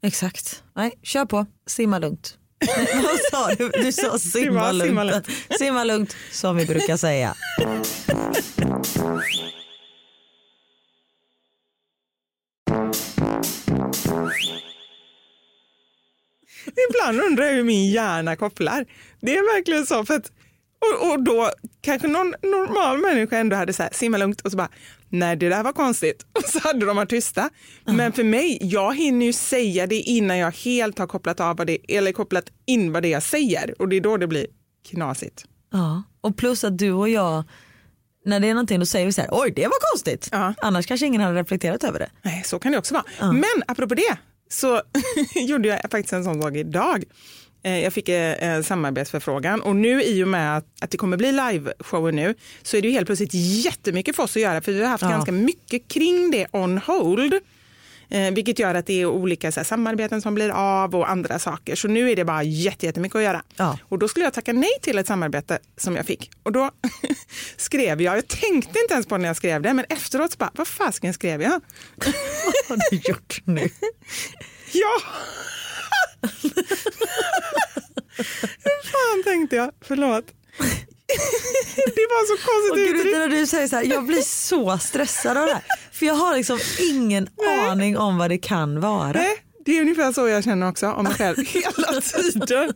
Exakt. Nej, kör på. Simma lugnt. Nej, Vad sa du? Du sa simma lugnt. simma lugnt. Simma lugnt som vi brukar säga. Ibland undrar jag hur min hjärna kopplar. Det är verkligen så. För att, och, och då kanske någon normal människa ändå hade så här, simma lugnt och så bara, nej det där var konstigt. [LAUGHS] Och så hade de varit tysta. Men för mig, jag hinner ju säga det innan jag helt har kopplat av vad det, eller kopplat in vad det är jag säger. Och det är då det blir knasigt. Ja. Och plus att du och jag, när det är någonting då säger vi så här, oj det var konstigt. Ja. Annars kanske ingen hade reflekterat över det. Nej, så kan det också vara. Men apropå det så [LAUGHS] gjorde jag faktiskt en sån sak idag. Eh, Jag fick eh, en samarbetsförfrågan och nu i och med att, det kommer bli liveshower nu så är det ju helt plötsligt jättemycket för oss att göra för vi har haft Ja. ganska mycket kring det on hold. Eh, vilket gör att det är olika här, samarbeten som blir av och andra saker. Så nu är det bara jätte- jättemycket att göra. Ja. Och då skulle jag tacka nej till ett samarbete som jag fick. Och då [LAUGHS] skrev jag, jag tänkte inte ens på när jag skrev det, men efteråt så bara, vad fasiken skrev jag? [LAUGHS] Vad har du gjort nu? Ja! [LAUGHS] Hur fan tänkte jag? Förlåt. det var så Och konstigt gud, uttryck. när du säger så här, jag blir så stressad av det här. För jag har liksom ingen aning om vad det kan vara. Nej, det är ungefär så jag känner också om mig själv [LAUGHS] hela tiden.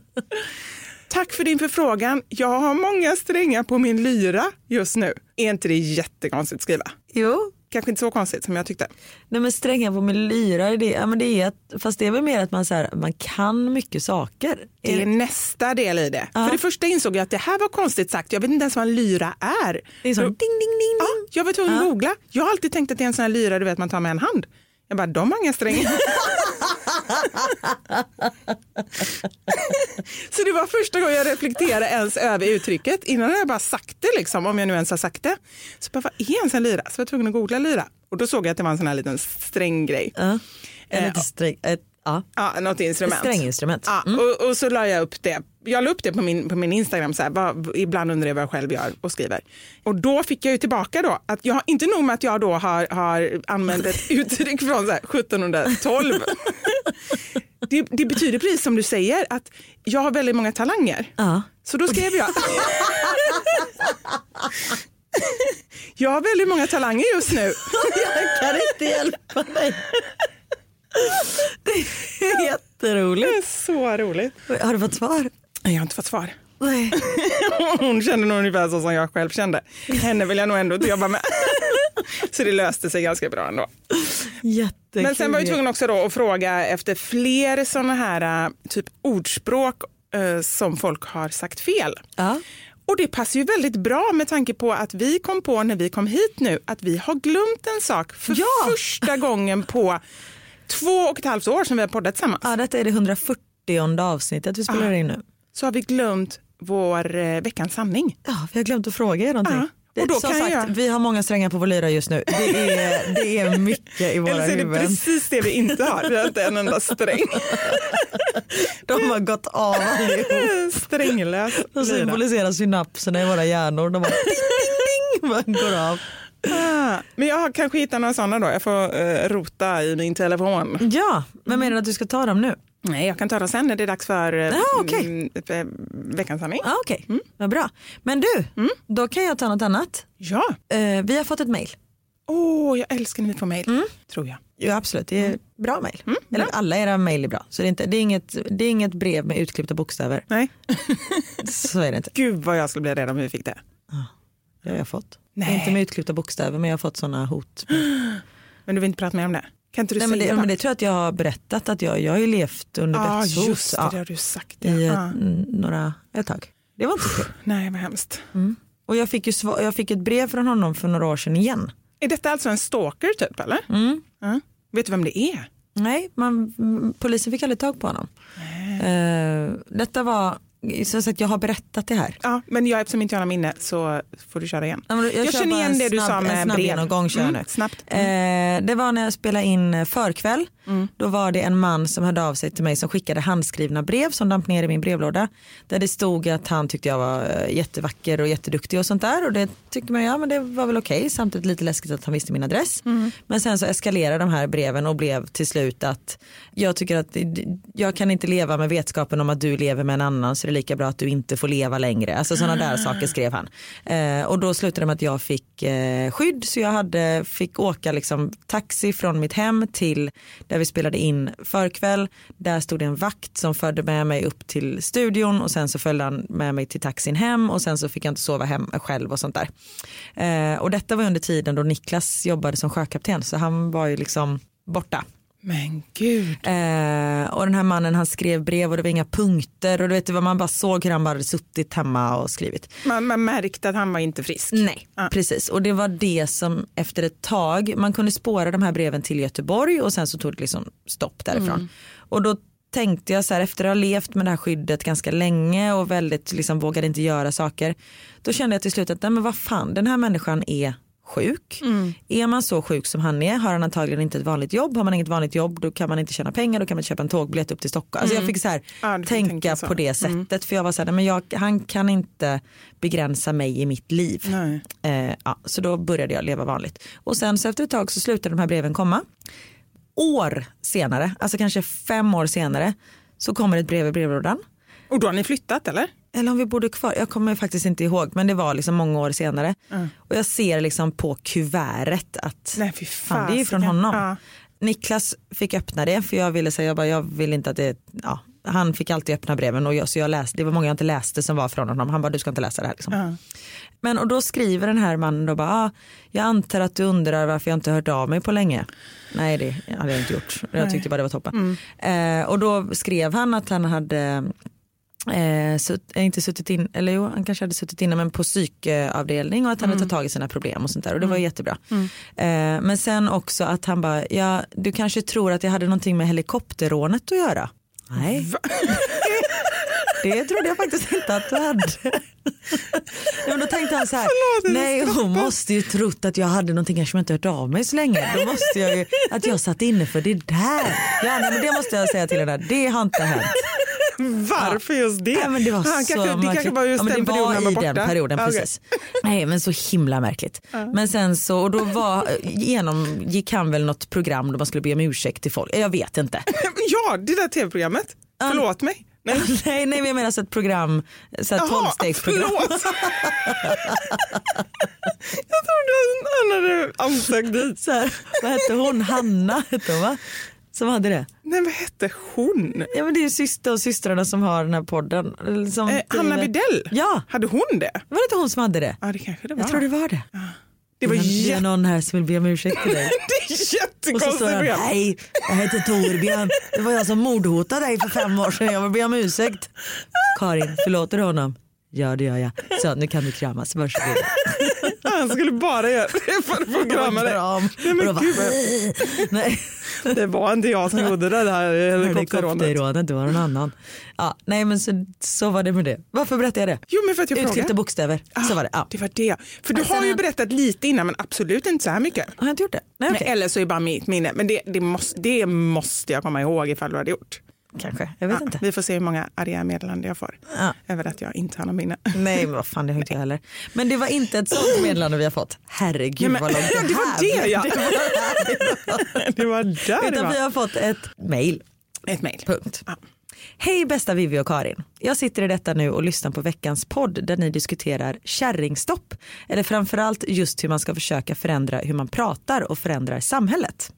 Tack för din förfrågan. Jag har många strängar på min lyra just nu. Är inte det jättekonstigt att skriva? Jo, kanske inte så konstigt som jag tyckte. Nej men stränga på med lyra, det, ja, men det är att, fast det är väl mer att man, så här, man kan mycket saker. Det är nästa del i det. Ja. För det första insåg jag att det här var konstigt sagt. Jag vet inte ens vad en lyra är. Det är som Så- ding ding ding Ja, jag var tvungen att googla. Jag har alltid tänkt att det är en sån här lyra du vet man tar med en hand. Jag bara, de har inga strängar. [LAUGHS] [LAUGHS] så det var första gången jag reflekterade ens över uttrycket. Innan hade jag bara sagt det, liksom, om jag nu ens har sagt det. Så bara, vad är ens en lyra? Så jag var tvungen att googla lyra. Och då såg jag att det var en sån här liten sträng-grej. Ja. En Eh, lite sträng, ett, ja. Ja, något instrument. stränginstrument. Ja, och, och så la jag upp det. Jag la upp det på min, på min Instagram, så här, vad, ibland undrar jag vad jag själv gör och skriver. Och då fick jag ju tillbaka då, att jag, inte nog med att jag då har, har använt ett [LAUGHS] uttryck från så här 1712. [LAUGHS] det, det betyder precis som du säger, att jag har väldigt många talanger. Ja. Så då skrev jag. jag har väldigt många talanger just nu. [LAUGHS] Jag kan inte hjälpa dig. Det är jätteroligt. Det är så roligt. Har du fått svar? Jag har inte fått svar. Nej. [LAUGHS] Hon kände nog ungefär så som jag själv kände. Henne vill jag nog ändå inte jobba med. [LAUGHS] Så det löste sig ganska bra ändå. Jättekul. Men sen var jag tvungen också då att fråga efter fler sådana här äh, typ ordspråk eh, som folk har sagt fel. Ja. Och det passar ju väldigt bra med tanke på att vi kom på när vi kom hit nu att vi har glömt en sak för Ja. [LAUGHS] första gången på två och ett halvt år sedan vi har poddat tillsammans. ja, detta är det 140 avsnittet vi spelar in nu. Så har vi glömt vår eh, veckans sanning. Ja, vi har glömt att fråga er någonting. Ja, Det- och då Som kan sagt, jag- vi har många strängar på vår lyra just nu. Det är, [LAUGHS] det är mycket i våra Eller så är det huvuden. precis det vi inte har. Vi har inte en enda sträng. [LAUGHS] De har gått av allihop. Stränglös De symboliserar synapserna i våra hjärnor. De bara ding, ding, [LAUGHS] går av. Ah, Men jag har kanske hittat några sådana då. Jag får eh, rota i min telefon. Ja, men menar du att du ska ta dem nu? Nej, jag kan ta dem sen när det är dags för eh, Ah, okej. mm, eh, veckans sanning. Ja, Okej, vad bra. Men du, då kan jag ta något annat. Ja. Eh, vi har fått ett mejl. Åh, jag älskar när vi får mejl. Tror jag. Ja absolut, det är bra mejl. Eller alla era mejl är bra. Så det är, inte, det, är inget, det är inget brev med utklippta bokstäver. Nej. [LAUGHS] Så är det inte. Gud vad jag skulle bli rädd om vi fick det. Det har jag fått. Nej. Inte med utklippta bokstäver men jag har fått sådana hot. [GASPS] Men du vill inte prata mer om det? Kan inte du Nej, men, säga det, men det tror jag att jag har berättat att jag, jag har ju levt under Ja, dödshot just det, ja, det har du sagt. i Ja. Ah. några, ett tag. Det var inte kul. Nej, vad hemskt. Och jag fick, ju jag fick ett brev från honom för några år sedan igen. Är detta alltså en stalker typ, eller? Mm. Ja. Vet du vem det är? Nej, man, polisen fick aldrig tag på honom. Eh, detta var, så sagt, jag har berättat det här. Ja, men jag, eftersom inte jag har minne så får du köra igen. Ja, Jag kör känner igen en det du snabb- sa med en snabb brev. genomgång kör jag Mm, nu. snabbt. Eh, det var när jag spelade in eh, förkväll. Mm. Då var det en man som hörde av sig till mig som skickade handskrivna brev som damp ner i min brevlåda. Där det stod att han tyckte jag var eh, jättevacker och jätteduktig och sånt där. Och det tycker man ja men det var väl okej. Samtidigt lite läskigt att han visste min adress. Mm. Men sen så eskalerade de här breven och blev till slut att jag tycker att jag kan inte leva med vetskapen om att du lever med en annan så det lika bra att du inte får leva längre. Alltså sådana där saker skrev han. Eh, och då slutade det med att jag fick eh, skydd så jag hade, fick åka liksom taxi från mitt hem till där vi spelade in förkväll. Där stod det en vakt som förde med mig upp till studion och sen så följde han med mig till taxin hem och sen så fick jag inte sova hem själv och sånt där. Eh, och detta var under tiden då Niklas jobbade som sjökapten så han var ju liksom borta. Men gud. Eh, och den här mannen han skrev brev och det var inga punkter och du vet vad man bara såg hur han bara hade suttit hemma och skrivit. Man, man märkte att han var inte frisk. Nej, Ja. precis. Och det var det som efter ett tag, man kunde spåra de här breven till Göteborg och sen så tog det liksom stopp därifrån. Och då tänkte jag så här efter att ha levt med det här skyddet ganska länge och väldigt liksom vågade inte göra saker. Då kände jag till slut att nej men vad fan den här människan är sjuk. Är man så sjuk som han är har han antagligen inte ett vanligt jobb. Har man inget vanligt jobb då kan man inte tjäna pengar då kan man inte köpa en tågbiljett upp till Stockholm. Alltså jag fick så här, Ja, fick tänka, tänka så. på det sättet för jag var så här, men jag, han kan inte begränsa mig i mitt liv. Eh, ja, så då började jag leva vanligt. Och sen så efter ett tag så slutade de här breven komma. År senare, alltså kanske fem år senare, så kommer ett brev i brevlådan. Och då har ni flyttat eller? Eller om vi bodde kvar, jag kommer faktiskt inte ihåg men det var liksom många år senare. Och jag ser liksom på kuvertet att Nej fy fan, det är ju från honom. Ja. Niklas fick öppna det för jag ville säga, jag, bara, jag vill inte att det, ja, han fick alltid öppna breven och jag, så jag läste, det var många jag inte läste som var från honom. Han bara du ska inte läsa det här. Liksom. Ja. Men och då skriver den här mannen då bara, ah, jag antar att du undrar varför jag inte hört av mig på länge. Nej det hade jag inte gjort. Jag tyckte bara det var toppen. Eh, och då skrev han att han hade Eh, sutt, eh, inte suttit in, eller jo han kanske hade suttit inne men på psykavdelning och att han hade tagit tag i sina problem och sånt där och det var jättebra. Eh, men sen också att han bara, ja du kanske tror att jag hade någonting med helikopterrånet att göra. Nej. [LAUGHS] Det trodde jag faktiskt inte att du hade. [LAUGHS] Men då tänkte han så här, nej hon måste ju trott att jag hade någonting eftersom jag inte hört av mig så länge. Då måste jag ju, att jag satt inne för det där. Ja, nej, men det måste jag säga till där, det har inte hänt. Varför just det? Ja, men det var Han så kanske, det kanske var just ja, den det perioden var i den perioden, precis. Nej men så himla märkligt. Men sen så, och då var, genomgick han väl något program då man skulle be om ursäkt till folk. Jag vet inte. [LAUGHS] Ja, det där tv-programmet. Förlåt mig. Nej. [LAUGHS] nej, nej men jag menar så ett program, så ett tolvstegsprogram. [LAUGHS] jag trodde han hade ansökt dit. Så här, vad hette hon? Hanna hette hon va? Som hade det. Nej, vad hette hon? Ja men det är ju syster och systrarna som har den här podden. Som Eh, Hanna Widell? Ja, Hade hon det? var det inte hon som hade det? Ja, det kanske det var. Jag tror det var det. det var det är någon här som vill be om ursäkt till dig. [LAUGHS] Det är Och så jättekonstigt han, program. hej jag heter Torbjörn, det var jag som mordhotade dig för fem år sedan, jag vill be om ursäkt. Karin, förlåter du honom? Ja det gör jag. Så nu kan vi kramas, varsågod. [LAUGHS] Han skulle bara göra det för att få krama dig. Nej, men gud, Nej, [LAUGHS] det var inte jag som gjorde det där helikopterrånet. helikopterrånet, det var någon annan. Ja, nej men så, så var det med det. Varför berättar jag det? Jo men för att jag och frågade. bokstäver, så var det. Ja. Det var det. För du har ju berättat lite innan men absolut inte så här mycket. Har jag inte gjort det? Nej, okej. eller så är det bara mitt minne. Men det, det, måste, det måste jag komma ihåg ifall du hade gjort. Kanske, jag vet Ja, inte. vi får se hur många arga meddelanden jag får Ja. över att jag inte har någon minne. Nej men vad fan det har inte jag heller. Men det var inte ett sånt meddelande vi har fått. Herregud Nej, men- vad långt det Ja, det var här det, ja. Det var- det var där det Utan vi var. [LAUGHS] har fått ett mail. Ett mejl. Punkt. Ja. Hej bästa Vivi och Karin. Jag sitter i detta nu och lyssnar på veckans podd där ni diskuterar kärringstopp. Eller framförallt just hur man ska försöka förändra hur man pratar och förändrar samhället.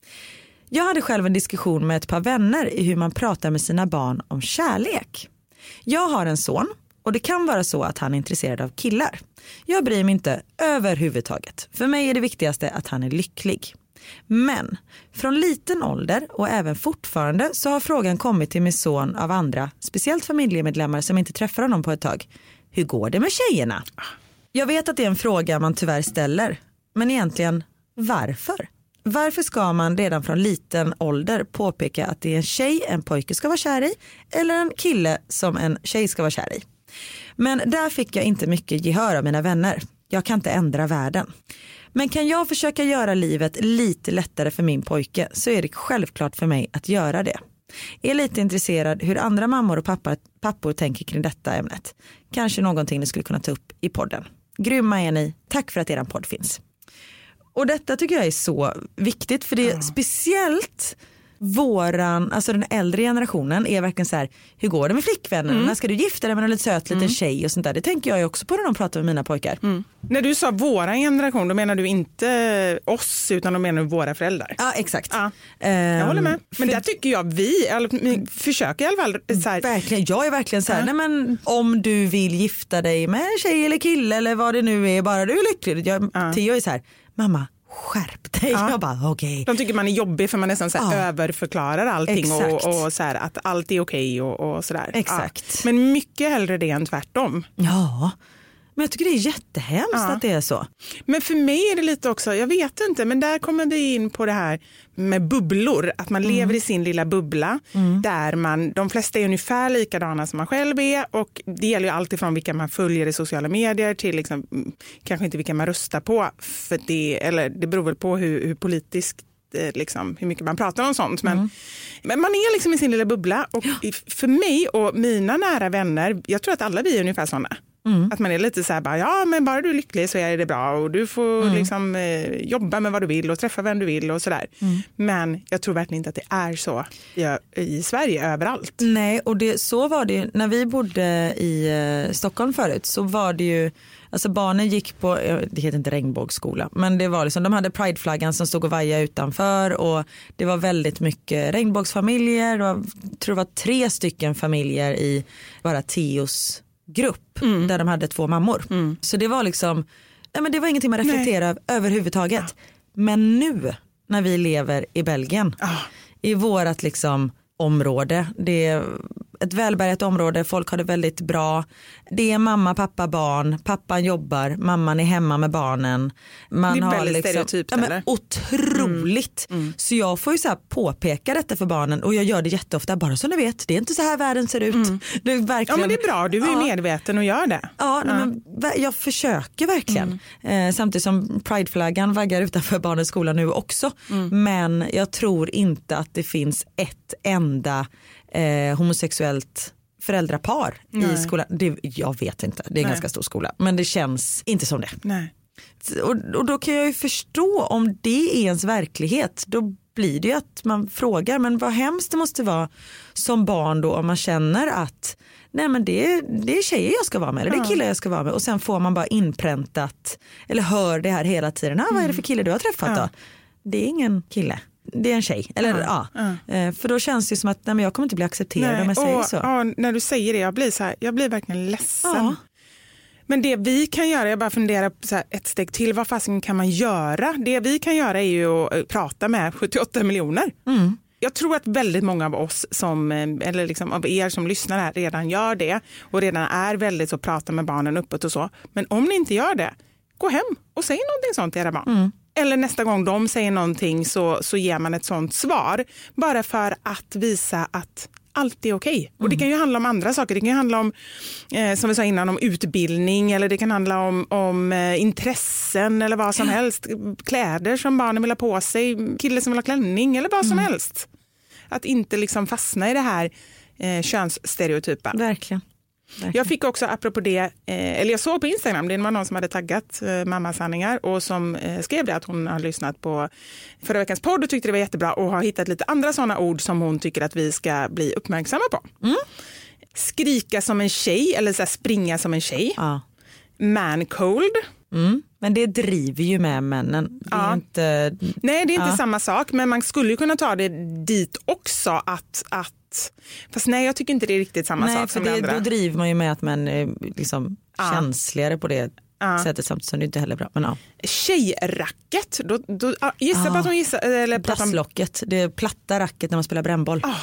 Jag hade själv en diskussion med ett par vänner i hur man pratar med sina barn om kärlek. Jag har en son och det kan vara så att han är intresserad av killar. Jag bryr mig inte överhuvudtaget. För mig är det viktigaste att han är lycklig. Men från liten ålder och även fortfarande så har frågan kommit till min son av andra, speciellt familjemedlemmar som inte träffar honom på ett tag. Hur går det med tjejerna? Jag vet att det är en fråga man tyvärr ställer, men egentligen varför? Varför ska man redan från liten ålder påpeka att det är en tjej en pojke ska vara kär i eller en kille som en tjej ska vara kär i? Men där fick jag inte mycket gehör av mina vänner. Jag kan inte ändra världen. Men kan jag försöka göra livet lite lättare för min pojke så är det självklart för mig att göra det. Är lite intresserad hur andra mammor och pappor, pappor tänker kring detta ämnet. Kanske någonting ni skulle kunna ta upp i podden. Grymma är ni. Tack för att er podd finns. Och detta tycker jag är så viktigt för det är speciellt våran, alltså den äldre generationen är verkligen så här, hur går det med flickvännen? När ska du gifta dig med en lite söt liten tjej och sånt där. Det tänker jag ju också på när de pratar med mina pojkar. När du sa våra generation, då menar du inte oss utan då menar du våra föräldrar. Ja exakt. Ja, Ehm, Jag håller med. Men för- där tycker jag vi, eller, försöker i alla fall, så här, Verkligen, jag är verkligen så här, nej men om du vill gifta dig med en tjej eller kille eller vad det nu är, bara du är lycklig. Jag, Theo är så här, mamma skärp dig. Jag bara okej. de tycker man är jobbig för man nästan så Ja. överförklarar allting Exakt. och, och så här, att allt är okej och, och sådär. Exakt. Ja. Men mycket hellre det än tvärtom. Ja, men jag tycker det är jättehemskt Ja. att det är så. Men för mig är det lite också, jag vet inte, men där kommer vi in på det här med bubblor. Att man Mm. lever i sin lilla bubbla där man, de flesta är ungefär likadana som man själv är och det gäller ju allt ifrån vilka man följer i sociala medier till liksom, mm, kanske inte vilka man röstar på. För det, eller det beror väl på hur, hur politiskt eh, Liksom, hur mycket man pratar om sånt. Men, men man är liksom i sin lilla bubbla. Och i- för mig och mina nära vänner, jag tror att alla vi är ungefär såna. Att man är lite så här, bara, ja men bara du är lycklig så är det bra och du får liksom, eh, jobba med vad du vill och träffa vem du vill och sådär. Men jag tror verkligen inte att det är så i, i Sverige överallt. Nej, och det, så var det ju när vi bodde i eh, Stockholm förut så var det ju Alltså barnen gick på, eh, det heter inte regnbågsskola, men det var liksom, de hade prideflaggan som stod och vajade utanför och det var väldigt mycket regnbågsfamiljer. Det var, jag tror det var tre stycken familjer i bara Teos grupp där de hade två mammor. Så det var liksom, nej men det var ingenting man reflekterade över överhuvudtaget. Men nu när vi lever i Belgien, i vårat liksom område, det är ett välbärgat område, folk har det väldigt bra. Det är mamma, pappa, barn, pappan jobbar, mamman är hemma med barnen. Man Det är har väldigt liksom, stereotypt, ja, men eller? Otroligt. Så jag får ju så här påpeka detta för barnen och jag gör det jätteofta, bara så ni vet, det är inte så här världen ser ut. Det är Ja verkligen, men det är bra, du är Ja. medveten och gör det. Ja, nej, men, jag försöker verkligen. Mm. Eh, samtidigt som prideflaggan vaggar utanför barnens skola nu också. Mm. Men jag tror inte att det finns ett enda eh, homosexuellt föräldrapar i skolan. Det, jag vet inte, det är en Nej. ganska stor skola. Men det känns inte som det. Nej. Och, och då kan jag ju förstå om det är ens verklighet. Då blir det ju att man frågar, men vad hemskt det måste vara som barn då om man känner att nej men det, är- det är tjejer jag ska vara med eller det är killar jag ska vara med och sen får man bara inpräntat eller hör det här hela tiden. Ah, vad är det för kille du har träffat då? Det är ingen kille. Det är en tjej. Eller, ja. Eh, För då känns det som att nej, men jag kommer inte bli accepterad om jag säger och, så. Ja, när du säger det, jag blir, så här, jag blir verkligen ledsen. Ja. Men det vi kan göra, jag bara funderar så här, ett steg till, vad fasen kan man göra? Det vi kan göra är ju att eh, prata med 78 miljoner. Mm. Jag tror att väldigt många av oss, som, eh, eller liksom av er som lyssnar här, redan gör det och redan är väldigt så prata med barnen uppåt och så. Men om ni inte gör det, gå hem och säg någonting sånt till era barn. Mm. Eller nästa gång de säger någonting så, så ger man ett sånt svar. Bara för att visa att allt är okej. Och det kan ju handla om andra saker. Det kan ju handla om, eh, som vi sa innan, om utbildning eller det kan handla om, om eh, intressen eller vad som helst. Kläder som barnen vill ha på sig, kille som vill ha klänning eller vad som helst. Att inte liksom fastna i det här eh, könsstereotypa. Verkligen. Jag fick också, apropå det, eh, eller jag såg på Instagram, det var någon som hade taggat eh, mammasanningar och som eh, skrev det att hon har lyssnat på förra veckans podd och tyckte det var jättebra och har hittat lite andra sådana ord som hon tycker att vi ska bli uppmärksamma på. Skrika som en tjej eller så springa som en tjej. Ja. Man-cold. Mm. Men det driver ju med männen. Det Ja. inte, Nej, det är inte Ja. samma sak, men man skulle ju kunna ta det dit också. Att, att, fast nej, jag tycker inte det är riktigt samma Nej, sak för som det, det andra. då driver man ju med att man är liksom Ja. känsligare på det Ja. sättet samtidigt som det inte heller är bra. Men ja. Tjejracket, då, då, ja, gissa på att hon gissar, eller Dasslocket, det platta racket när man spelar brännboll. Ah,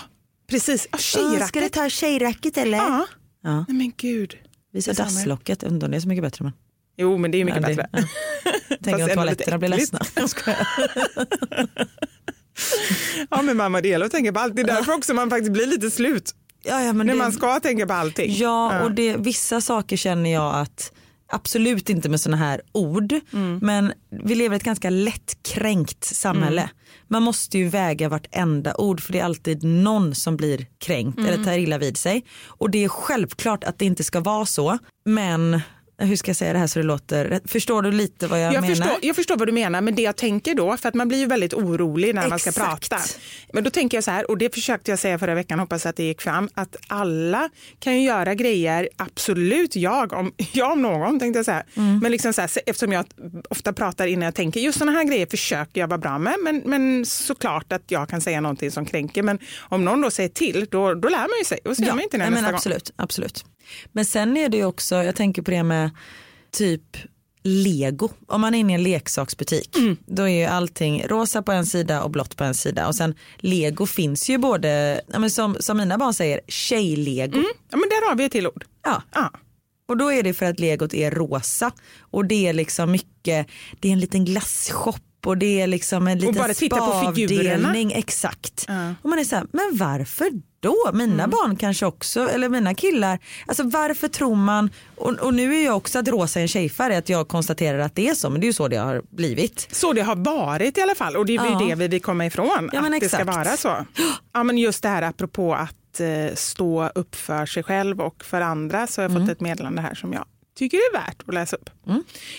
precis, ah, Ska du tjejracket. ta tjejracket eller? Ja. Ja. Nej men gud. Vi sa Det är samma. dasslocket, inte om det är så mycket bättre. Men... Jo men det är ju mycket Ja, det- bättre. ja. [LAUGHS] Tänk om toaletterna blir ledsna. [LAUGHS] [LAUGHS] Ja men mamma det gäller att tänka på allt. Det är därför också man faktiskt blir lite slut. Ja, ja, men När det... man ska tänka på allting. Ja, och det, vissa saker känner jag att absolut inte med sådana här ord Mm. men vi lever i ett ganska lättkränkt samhälle. Mm. Man måste ju väga vartenda ord för det är alltid någon som blir kränkt Mm. eller tar illa vid sig. Och det är självklart att det inte ska vara så men hur ska jag säga det här så det låter? Förstår du lite vad jag, Jag menar? förstår, jag förstår vad du menar, men det jag tänker då, för att man blir ju väldigt orolig när man ska Exakt. prata. Men då tänker jag så här, och det försökte jag säga förra veckan, hoppas att det gick fram, att alla kan ju göra grejer, absolut jag, om, [LAUGHS] jag om någon tänkte jag säga. Mm. Men liksom så här, eftersom jag ofta pratar innan jag tänker, just sådana här grejer försöker jag vara bra med, men, men såklart att jag kan säga någonting som kränker. Men om någon då säger till, då, då lär man ju sig och så gör man inte det nästa men gång. absolut, absolut. Men sen är det ju också, jag tänker på det med typ lego. Om man är inne i en leksaksbutik Mm. då är ju allting rosa på en sida och blått på en sida och sen lego finns ju både, ja, men som, som mina barn säger, tjejlego. Ja, men där har vi ett till ord. Ja. Ja. Och då är det för att legot är rosa och det är liksom mycket, det är en liten glasshop och det är liksom en liten spavdelning. Exakt. Ja. Och man är så här, men varför då? Mina Mm. barn kanske också, eller mina killar. Alltså varför tror man, och, och nu är jag också att rosa är en tjejfärg, att jag konstaterar att det är så, men det är ju så det har blivit. Så det har varit i alla fall och det är ju Ja. det vi vill komma ifrån. Ja, att det ska vara så. [GASPS] Ja, men just det här apropå att eh, stå upp för sig själv och för andra så har jag Mm. fått ett meddelande här som jag tycker det är värt att läsa upp.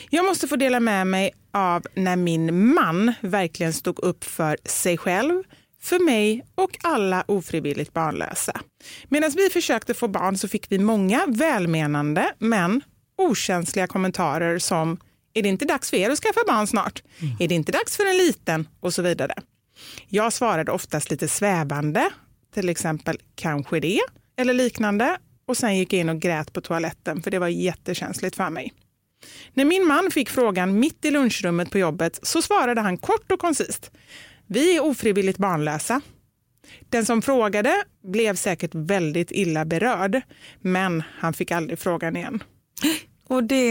Jag måste få dela med mig av när min man verkligen stod upp för sig själv, för mig och alla ofrivilligt barnlösa. Medan vi försökte få barn så fick vi många välmenande men okänsliga kommentarer som är det inte dags för er att skaffa barn snart? Är det inte dags för en liten? Och så vidare. Jag svarade oftast lite svävande, till exempel kanske det eller liknande och sen gick jag in och grät på toaletten för det var jättekänsligt för mig. När min man fick frågan mitt i lunchrummet på jobbet så svarade han kort och koncist. Vi är ofrivilligt barnlösa. Den som frågade blev säkert väldigt illa berörd, men han fick aldrig frågan igen. Och det,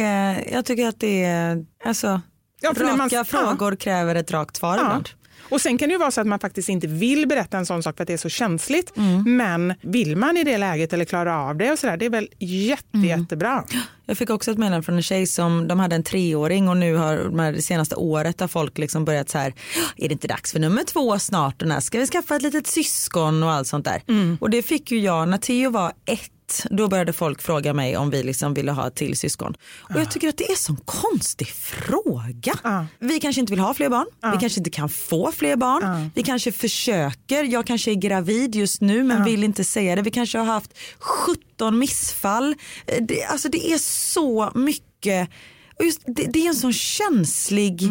jag tycker att det är, alltså, Ja, raka man- frågor kräver ett rakt svar Ja. ibland. Och sen kan det ju vara så att man faktiskt inte vill berätta en sån sak för att det är så känsligt. Men vill man i det läget eller klara av det och sådär, det är väl jätte, jättebra. Jag fick också ett meddelande från en tjej som de hade en treåring och nu har de det senaste året har folk liksom börjat så här, är det inte dags för nummer två snart? Och när ska vi skaffa ett litet syskon och allt sånt där. Och det fick ju jag när Theo var ett. Då började folk fråga mig om vi liksom ville ha ett till syskon. Och jag tycker att det är en sån konstig fråga. Ja. Vi kanske inte vill ha fler barn. Vi kanske inte kan få fler barn. Vi kanske försöker. Jag kanske är gravid just nu men vill inte säga det. Vi kanske har haft 17 missfall. Eh, Det, alltså det är så mycket. Just, det, det är en sån känslig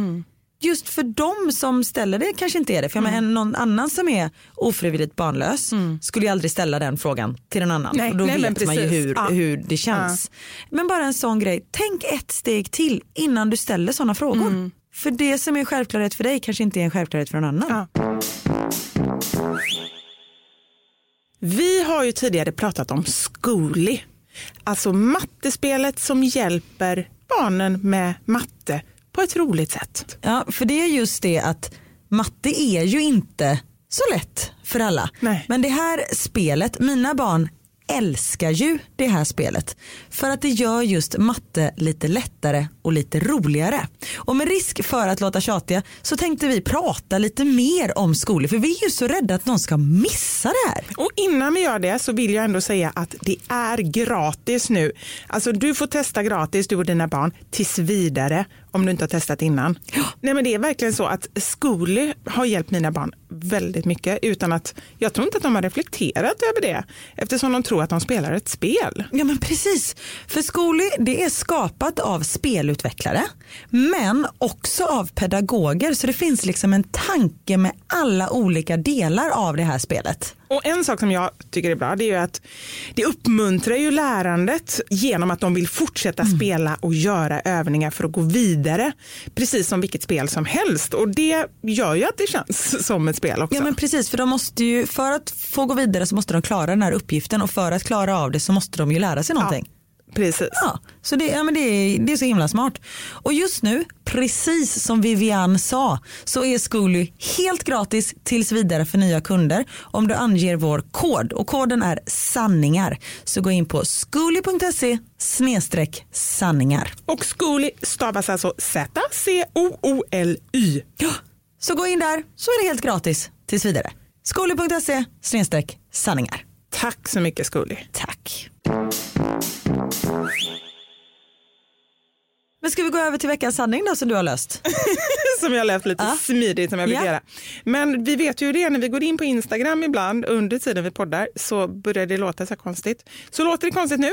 Just för dem som ställer det kanske inte är det. För jag menar, en- någon annan som är ofrivilligt barnlös skulle ju aldrig ställa den frågan till en annan. Nej, och då nej, men vet man ju hur, Ja. hur det känns. Men bara en sån grej, tänk ett steg till innan du ställer såna frågor. Mm. För det som är självklarhet för dig kanske inte är en självklarhet för en annan. Ja. Vi har ju tidigare pratat om Zcooly, alltså mattespelet som hjälper barnen med matte på ett roligt sätt. Ja, för det är just det att matte är ju inte så lätt för alla. Nej. Men det här spelet, mina barn älskar ju det här spelet. För att det gör just matte lite lättare och lite roligare. Och med risk för att låta tjatiga så tänkte vi prata lite mer om skolor. För vi är ju så rädda att någon ska missa det här. Och innan vi gör det så vill jag ändå säga att det är gratis nu. Alltså du får testa gratis, du och dina barn, tills vidare om du inte har testat innan. Nej men det är verkligen så att Zcooly har hjälpt mina barn väldigt mycket utan att, jag tror inte att de har reflekterat över det eftersom de tror att de spelar ett spel. Ja men precis. För Zcooly det är skapat av spelutvecklare men också av pedagoger så det finns liksom en tanke med alla olika delar av det här spelet. Och en sak som jag tycker är bra det är ju att det uppmuntrar ju lärandet genom att de vill fortsätta spela och göra övningar för att gå vidare. Precis som vilket spel som helst och det gör ju att det känns [LAUGHS] som ett spel också. Ja men precis för de måste ju, för att få gå vidare så måste de klara den här uppgiften och för att klara av det så måste de ju lära sig någonting. Precis. Ja, så det, ja, men det, är, det är så himla smart. Och just nu, precis som Vivian sa, så är Zcooly helt gratis tills vidare för nya kunder om du anger vår kod. Och koden är sanningar. Så gå in på zcooly.se snedstreck sanningar. Och Zcooly stavas alltså Z-C-O-O-L-Y. Ja, så gå in där så är det helt gratis tills vidare. Zcooly.se snedstreck sanningar. Tack så mycket Zcooly. Tack. Men ska vi gå över till veckans sanning då som du har löst? [LAUGHS] Som jag lät lite Ja. smidigt som jag vill göra. Men vi vet ju det när vi går in på Instagram ibland under tiden vi poddar så börjar det låta så här konstigt. Så låter det konstigt nu,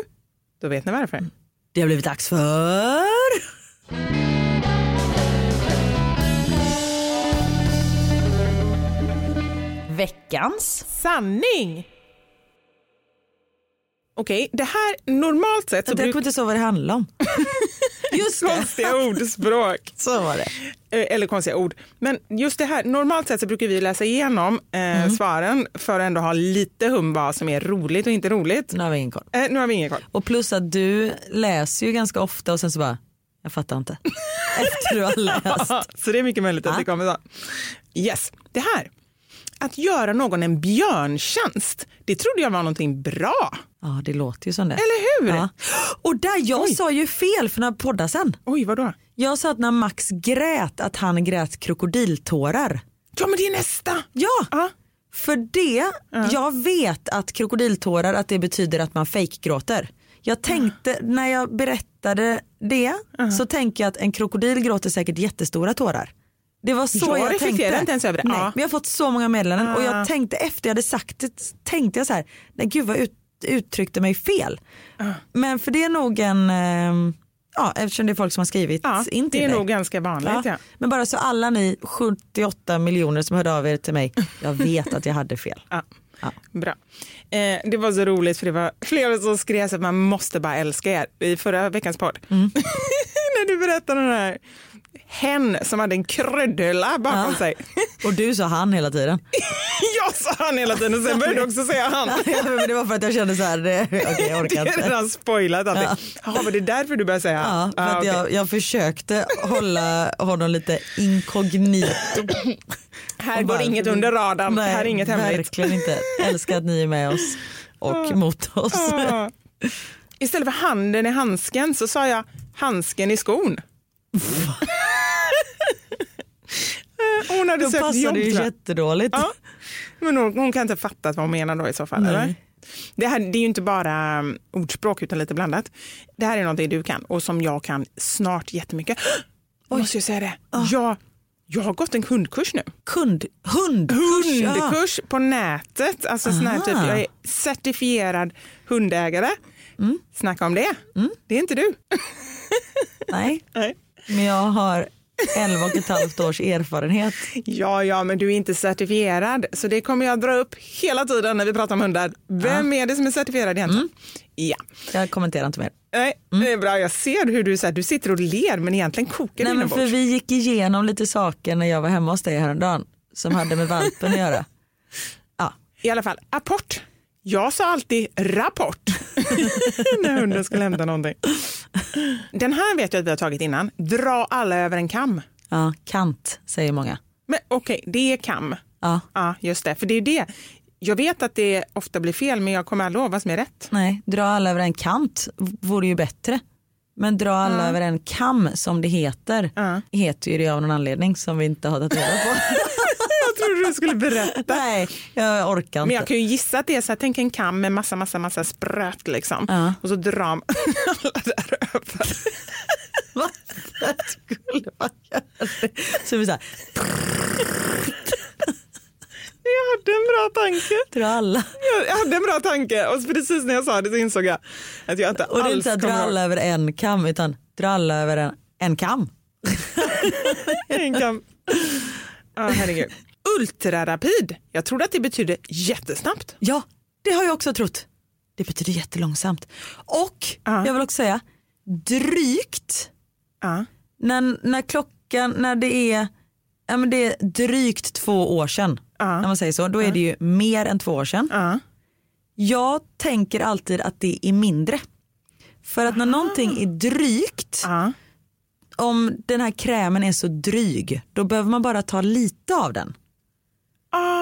då vet ni varför. Det har blivit dags för... Veckans... Sanning! Okej, det här normalt sett så Jag brukar... kommer inte så vad det handlar om. [LAUGHS] Just. Konstiga ordspråk. Så var det. Eh, Eller konstiga ord. Men just det här, normalt sett så brukar vi läsa igenom eh, Mm. svaren för att ändå ha lite hum vad som är roligt och inte roligt. Nu har vi ingen koll. Eh, nu har vi ingen koll. Och plus att du läser ju ganska ofta och sen så bara, jag fattar inte. [LAUGHS] Efter du har läst. så det är mycket möjligt att Ja. det kommer så. Yes, det här. Att göra någon en björntjänst, det trodde jag var någonting bra. Ja det låter ju som det. Eller hur? Ja. Och där, jag Oj. sa ju fel för några poddar sen. Oj, vadå? Jag sa att när Max grät att han grät krokodiltårar. Ja, men det är nästa. Ja, Ja. för det, jag vet att krokodiltårar att det betyder att man fejkgråter. Jag tänkte, när jag berättade det så tänker jag att en krokodil gråter säkert jättestora tårar. Det var så Jag jag, tänkte. inte ens över det. Nej, Ja. men jag har fått så många meddelanden och Ah. jag tänkte efter jag hade sagt det tänkte jag så här, nej gud vad ut, uttryckte mig fel. Ah. Men för det är nog en, ehm, ja eftersom det är folk som har skrivit Ja, in till det är dig. nog ganska vanligt. Ja. Ja. Men bara så alla ni 78 miljoner som hörde av er till mig, jag vet att jag hade fel. Ja. [LAUGHS] Ja. Bra. Eh, det var så roligt för det var [LAUGHS] flera som skrev att man måste bara älska er i förra veckans podd. Mm. [LAUGHS] När du berättade den här hen som hade en kryddhylla bakom Ja. sig. Och du sa han hela tiden. [LAUGHS] Jag sa han hela tiden, sen började du också säga han. Ja, men det var för att jag kände så här, [LAUGHS] okej jag orkar inte. redan spoilat allting. Jaha, var det därför du började säga Ja, för Ah, okej. jag, jag försökte hålla honom lite inkognito. Här Och går bara- inget under radarn, Nej, här är inget hemligt. Verkligen inte. Älskar att ni är med oss och mot oss. Ah. Istället för handen i handsken så sa jag handsken i skon. Eh, hon hade Då sökt jobb ju jättedåligt. Ja. Men hon, hon kan inte fatta vad hon menar då i så fall. Nej. Eller? Det, här, det är ju inte bara um, ordspråk utan lite blandat. Det här är någonting du kan och som jag kan snart jättemycket. [GASPS] Oj. Måste jag säga det? Jag, jag har gått en hundkurs nu. Kund, hundkurs. ja. Hundkurs på nätet. Alltså sån här typ, jag är certifierad hundägare. Mm. Snacka om det. Det är inte du. [LAUGHS] Nej, Nej. men jag har 11 och ett halvt års erfarenhet. Ja, ja, men du är inte certifierad. Så det kommer jag dra upp hela tiden när vi pratar om hundar. Vem är det som är certifierad egentligen? Ja. Jag kommenterar inte mer. Nej, det är bra. Jag ser hur du, så här, du sitter och ler men egentligen kokar Nej, men för vi gick igenom lite saker när jag var hemma hos dig häromdagen som hade med valpen att göra. [LAUGHS] Ja, I alla fall, apport. Jag sa alltid rapport [LAUGHS] när hunden skulle hämta någonting. Den här vet jag att vi har tagit innan. Dra alla över en kam. ja kant säger många. Men okej, det är kam. Ja, Ja, just det. För det är det. Jag vet att det ofta blir fel, men jag kommer aldrig ihåg vad som är rätt. nej, dra alla över en kant vore ju bättre. Men dra alla över en kam som det heter, Ja. heter ju det av någon anledning som vi inte har tagit reda på. [LAUGHS] Jag trodde du skulle berätta. [LAUGHS] nej, jag orkar inte. Men jag kan ju gissa att det är så här, tänk en kam med massa, massa, massa spröt liksom. Ja. Och så drar man [LAUGHS] alla där över. [LAUGHS] Varför skulle man göra? Så vi så här, Jag hade en bra tanke. dra alla. Jag- hade en bra tanke och precis när jag sa det så insåg jag att jag inte Och det är alls inte här, dra kommer alla över en kam utan dra alla över en, en kam. En kam. Ja, herregud. Ultrarapid. Jag trodde att det betydde jättesnabbt. Ja, det har jag också trott. Det betyder jättelångsamt. Och Ja. jag vill också säga drygt Ja. när, när klockan, när det är, ja, men det är drygt två år sedan. Ja. När man säger så, då är det ju mer än två år sedan. Ja. Jag tänker alltid att det är mindre. För att när någonting är drygt, om den här krämen är så dryg, då behöver man bara ta lite av den.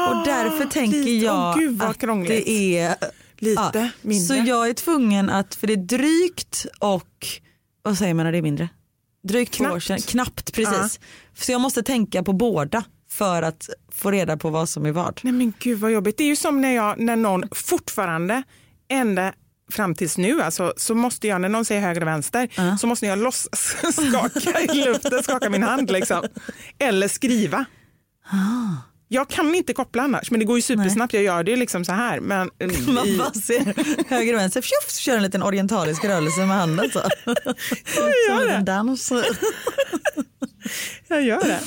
Och därför tänker Ah, lite. jag vad att krångligt. det är Lite mindre. Så jag är tvungen att, för det är drygt och, vad säger man när det är mindre? Drygt två år Knappt. sedan, knappt precis. Så jag måste tänka på båda för att få reda på vad som är vad. Nej men gud vad jobbigt. Det är ju som när, jag, när någon fortfarande, ända fram tills nu, alltså, så måste jag, när någon säger höger och vänster, så måste jag låtsas [LAUGHS] skaka i luften, skaka min hand liksom. Eller skriva. Jag kan inte koppla annars, men det går ju supersnabbt. Jag gör det liksom så här. Men, [LAUGHS] Man i, bara ser höger och vänster, tjoff, så kör en liten orientalisk rörelse med handen så. [LAUGHS] Som en det. liten dans. jag gör det.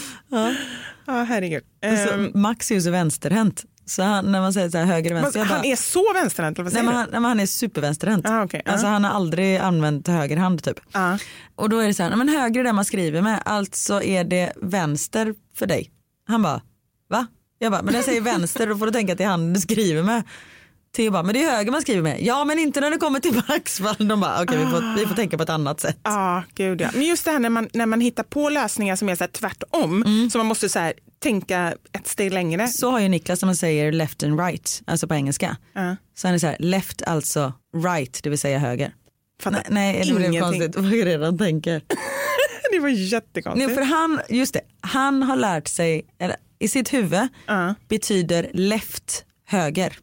Ja, herregud. Så Ehm, Max är ju så vänsterhänt. Så han, när man säger så här höger och men vänster, han bara, är så vänsterhänt, eller vad nej, men han, nej, men han är supervänsterhänt. Ah, okej. Alltså Ja. han har aldrig använt höger hand typ. Ja. Och då är det så här, nej, men höger är det man skriver med, alltså är det vänster för dig. Han bara, va? Jag bara, men jag säger vänster då får du tänka att det är handen du skriver med. Theo bara, men det är höger man skriver med. Ja men inte när det kommer till Max. De bara, okej vi, får, vi får tänka på ett annat sätt. Ja, gud ja. Men just det här när man, när man hittar på lösningar som är så här tvärtom, så man måste så här, tänka ett steg längre. Så har ju Niklas när man säger left and right, alltså på engelska. Ja. Så han är så här, left alltså right, det vill säga höger. Fattar Nej, nej det blev konstigt vad jag redan tänker. [LAUGHS] Det var Nej, jättekonstigt. för han, just det, han har lärt sig, eller, i sitt huvud Ja. betyder left höger.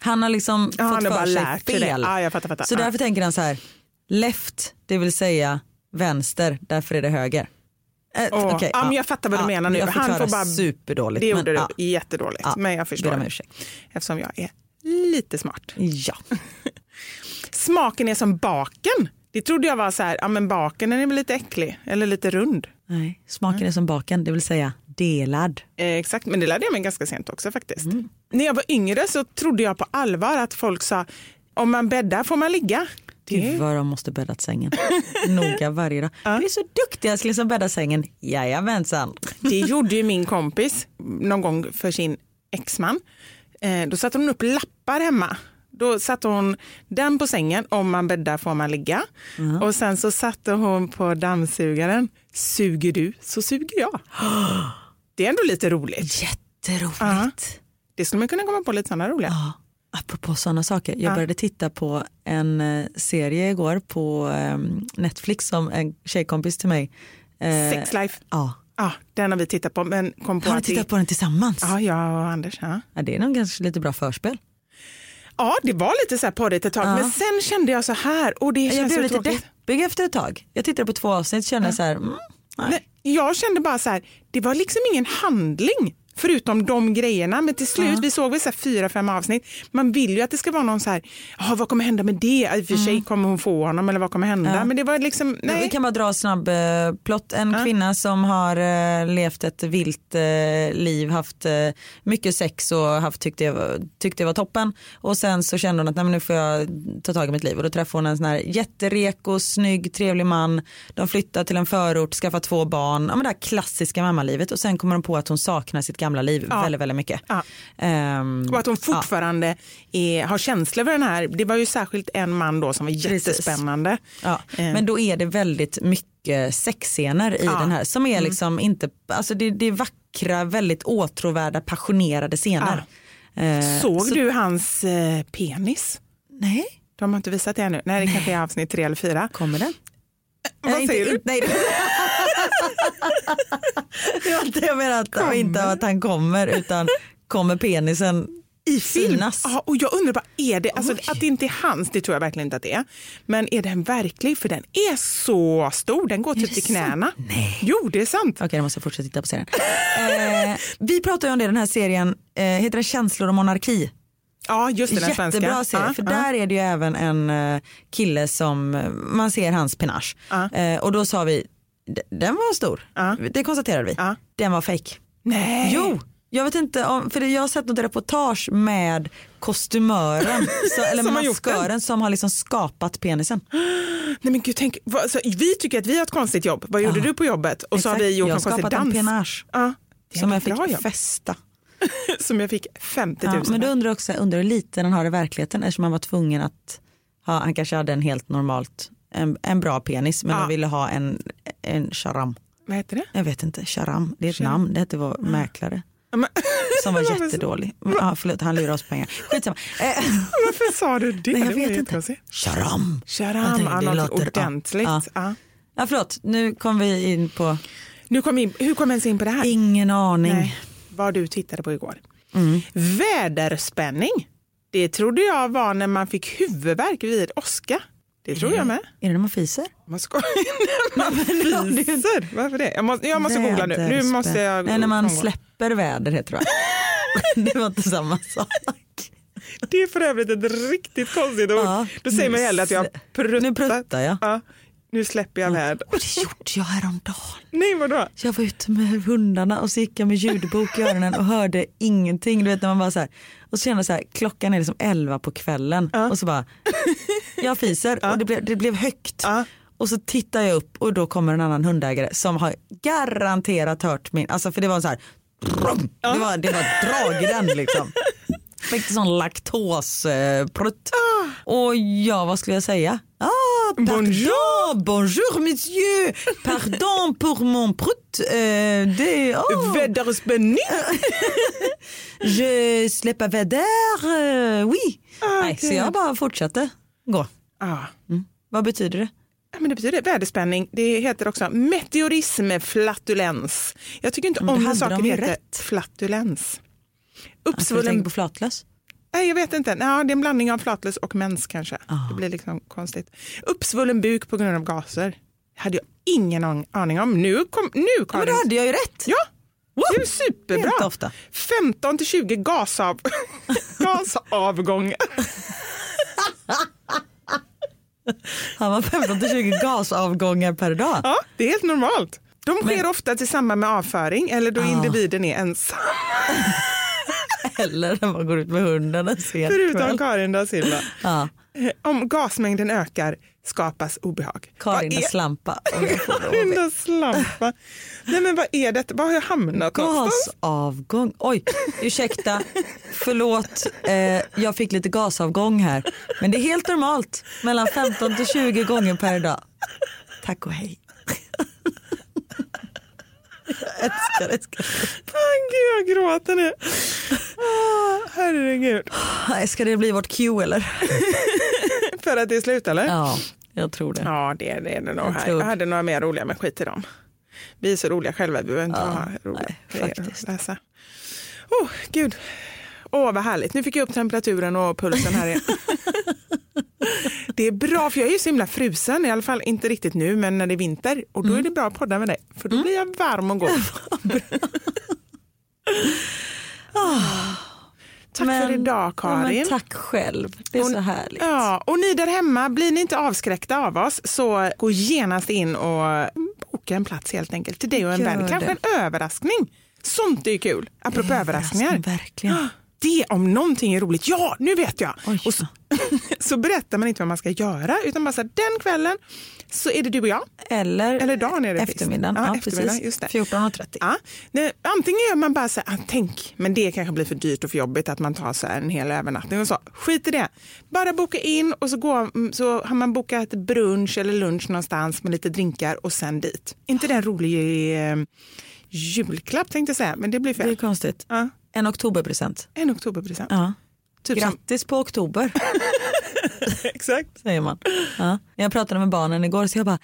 Han har liksom Ja, han fått bara för sig fel. Jag fattar, fattar. Så Ja. därför tänker han så här, left, det vill säga vänster, därför är det höger. Eh, Åh, okej, ja, men jag fattar vad du menar nu. Jag Han får bara- superdåligt. Det gjorde men, du jättedåligt, men jag förstår. om ursäkt. Eftersom jag är lite smart. Ja. [LAUGHS] Smaken är som baken. Det trodde jag var så här, ja men baken den är väl lite äcklig eller lite rund. Nej, smaken är som baken, det vill säga delad. Eh, exakt, men det lärde jag mig ganska sent också faktiskt. Mm. När jag var yngre så trodde jag på allvar att folk sa, om man bäddar får man ligga. Gud vad de måste bäddat sängen. [LAUGHS] Noga varje dag. Du är så duktig älskling som bäddar sängen. Jajamensan. Det gjorde ju min kompis någon gång för sin exman. Eh, då satte hon upp lappar hemma. Då satte hon den på sängen, om man bäddar får man ligga. Och sen så satte hon på dammsugaren, suger du så suger jag. [GASPS] Det är ändå lite roligt. Jätteroligt. Ja. Det skulle man kunna komma på lite sådana roliga. Ja, apropå sådana saker. Jag Ja. började titta på en eh, serie igår på eh, Netflix som en tjejkompis till mig. eh, Sex life. Ja, Ja, den har vi tittat på men kom på har ni att det- tittat på den tillsammans? Ja, jag och Anders. Ja. Ja, det är nog ganska lite bra förspel. ja, det var lite så här på det ett tag. Ja. Men sen kände jag så här och det Jag blev lite tråkigt. deppig efter ett tag. Jag tittade på två avsnitt och kände så här, mm, nej. Jag kände bara så här, det var liksom ingen handling förutom de grejerna. Men till slut, vi såg väl så fyra, fem avsnitt. Man vill ju att det ska vara någon så här, "Jaha, vad kommer hända med det? I och för sig kommer hon få honom eller vad kommer hända? Mm. Ja. Men det var liksom, Vi nej. kan bara dra snabb eh, plott. En kvinna som har eh, levt ett vilt eh, liv, haft eh, mycket sex och haft, tyckte, det var, det var toppen. Och sen så kände hon att Nej, men nu får jag ta tag i mitt liv. Och då träffade hon en sån här jättereko, snygg, trevlig man. De flyttar till en förort, skaffar två barn. Ja, men det här klassiska mammalivet. Och sen kommer hon på att hon saknar sitt gamla liv Ja. väldigt, väldigt mycket. Ja. Ehm, Och att hon fortfarande är, har känslor för den här. Det var ju särskilt en man då som var jättespännande. Ja, Eh. men då är det väldigt mycket sexscener i Ja. den här som är liksom inte, alltså det, det är vackra, väldigt åtråvärda, passionerade scener. Eh, Såg så- du hans eh, penis? Nej, De har inte visat det ännu. Nej, det kanske är avsnitt tre eller fyra. kommer den? Vad Nej, säger inte, du? inte- Nej, [LAUGHS] [LAUGHS] det- var inte jag menar att, inte att han kommer utan kommer penisen i synas. Ja, och jag undrar bara, är det, alltså, att det inte är hans, det tror jag verkligen inte att det är. Men är den verklig? För den är så stor, den går typ till sant? knäna. Nej. Jo, det är sant. Okej, jag måste fortsätta titta på serien. Eh, vi pratar ju om det, den här serien, eh, heter den Känslor och monarki? Ja, just det, den svenska. Jättebra serie, Ja, för ja. där är det ju även en eh, kille som, eh, man ser hans penage. Eh, och då sa vi, "D- den var stor, Ja. det konstaterade vi. Ja. Den var fake. Nej. Jo, jag vet inte om, för jag har sett något reportage med kostymören, så, [LAUGHS] eller Som har maskören som har liksom skapat penisen. [GASPS] Nej men gud, tänk, vad, alltså, vi tycker att vi har ett konstigt jobb. Vad gjorde Ja. du på jobbet? Och så har Exakt, vi gjort jag har skapat en dans. penage Ja, [LAUGHS] som jag fick bra fästa. Som jag fick 50 000 Ja, men då undrar jag också, undrar hur lite den har i verkligheten eftersom han var tvungen att ha, han kanske hade en helt normalt, en, en bra penis men Ja. de ville ha en, en charam. Vad heter det? Jag vet inte, charam, det är ett Charam. namn, det hette vår mäklare Ja, men, [LAUGHS] som var jättedålig. Ja, förlåt, han lurade oss pengar. Skitsamma. Eh, [LAUGHS] Varför sa du det? nej, jag Det vet inte. Charam. Jag Sharam, tänkte, det låter- ordentligt. ja. Ja. Ja, förlåt, nu kom vi in på, Nu kom in, hur kom vi ens in på det här? ingen aning. Nej, vad du tittade på igår. Mm. Väderspänning. Det trodde jag var när man fick huvudvärk vid åska. Det tror jag med. Är det när man fiser? Man skojar. [LAUGHS] När [LAUGHS] man fiser. Varför det? Jag måste, jag måste googla nu. Nu måste jag Nej, när man släpper väder heter det? [LAUGHS] Det var inte samma sak. Det är för övrigt ett riktigt konstigt ord. Ja. Då säger man hellre att jag har pruttat. Nu pruttar jag. Ja, nu släpper jag väder. Och det gjorde jag häromdagen. Nej, vadå? Jag var ute med hundarna och så gick jag med ljudbok i öronen och hörde ingenting. Du vet när man bara så här, och så kände jag så här, klockan är liksom 11 på kvällen och så bara, jag fiser och det blev, det blev högt. Ja. Och så tittar jag upp och då kommer en annan hundägare som har garanterat hört min, alltså för det var så här, det var, det var drag i den liksom. Fick sån laktoseprutt. Och ja, vad skulle jag säga? Ah, pardon, Bonjour. bonjour monsieur, pardon pour mon prutt. Eh, det, oh, Väderspänning. [LAUGHS] je släpper väder, eh, oui. Nej, så jag bara fortsatte gå. Ja. Vad betyder det? Ja, men det betyder väderspänning. Det heter också meteorism flatulens. Jag tycker inte om när hade saker heter rätt. flatulens. Alltså, jag tänker Uppsvullen... på flatlös. Nej, jag vet inte. Nej, det är en blandning av flatlös och mens kanske. Det blir liksom konstigt. Uppsvullen buk på grund av gaser. hade jag ingen an- aning om. Nu, kom, nu Men Karin. då hade jag ju rätt. Ja, det är superbra. Helt ofta. 15 till 20 gasav... [LAUGHS] gasavgångar. Han var 15 till 20 gasavgångar per dag. Ja, det är helt normalt. De sker ofta till samband med avföring eller då individen är ensam. [LAUGHS] Eller när man går ut med hunden en sen Förutom kväll. Karin da Silva. Ja, Eh, Om gasmängden ökar skapas obehag. Karin Vad är- slampa. [LAUGHS] Karin da Slampa. Nej men vad är detta? Var har jag hamnat? Gasavgång. Oj, ursäkta. Förlåt, eh, jag fick lite gasavgång här. Men det är helt normalt. Mellan 15 till 20 gånger per dag. Tack och hej. [LAUGHS] Jag älskar det. Ah, Gud, jag gråter nu. Ah, herregud. Nej, Ska det bli vårt cue eller? [LAUGHS] För att det är slut eller? Ja, jag tror det. Ja, det, det är det nog. Jag Jag hade några mer roliga, men skit i dem. Vi är så roliga själva, vi behöver inte Ja, ha roliga nej, faktiskt. att läsa. Oh, gud. Åh, vad härligt. Nu fick jag upp temperaturen och pulsen här igen. [LAUGHS] Det är bra, för jag är ju så himla frusen, i alla fall inte riktigt nu, men när det är vinter. Och Mm. då är det bra att podda med dig, för då blir jag varm och god. [LAUGHS] Tack för idag, Ja, Karin. men tack själv. Det är Och- så härligt. Ja, och ni där hemma, blir ni inte avskräckta av oss så gå genast in och boka en plats helt enkelt till dig och en Gör vän. Kanske det. en överraskning. Sånt är ju kul, apropå överraskningar. Verkligen. Det om någonting är roligt. Ja, nu vet jag! Oj. Och så, [LAUGHS] så berättar man inte vad man ska göra utan bara så här, den kvällen så är det du och jag. Eller, Eller dagen är det eftermiddagen. Ja, Ja, eftermiddag, precis. just det. 14.30. Ja, antingen gör man bara så här, ah, tänk, men det kanske blir för dyrt och för jobbigt att man tar så här en hel övernattning och så. Skit i det. Bara boka in och så, går, mm, så har man bokat brunch eller lunch någonstans med lite drinkar och sen dit. inte det en rolig eh, julklapp tänkte jag säga, men det blir Det är fel. konstigt. Ja, En oktoberpresent. en oktoberpresent. Ja. Typ Grattis på oktober, [LAUGHS] exakt. säger man. Ja. Jag pratade med barnen igår så jag bara,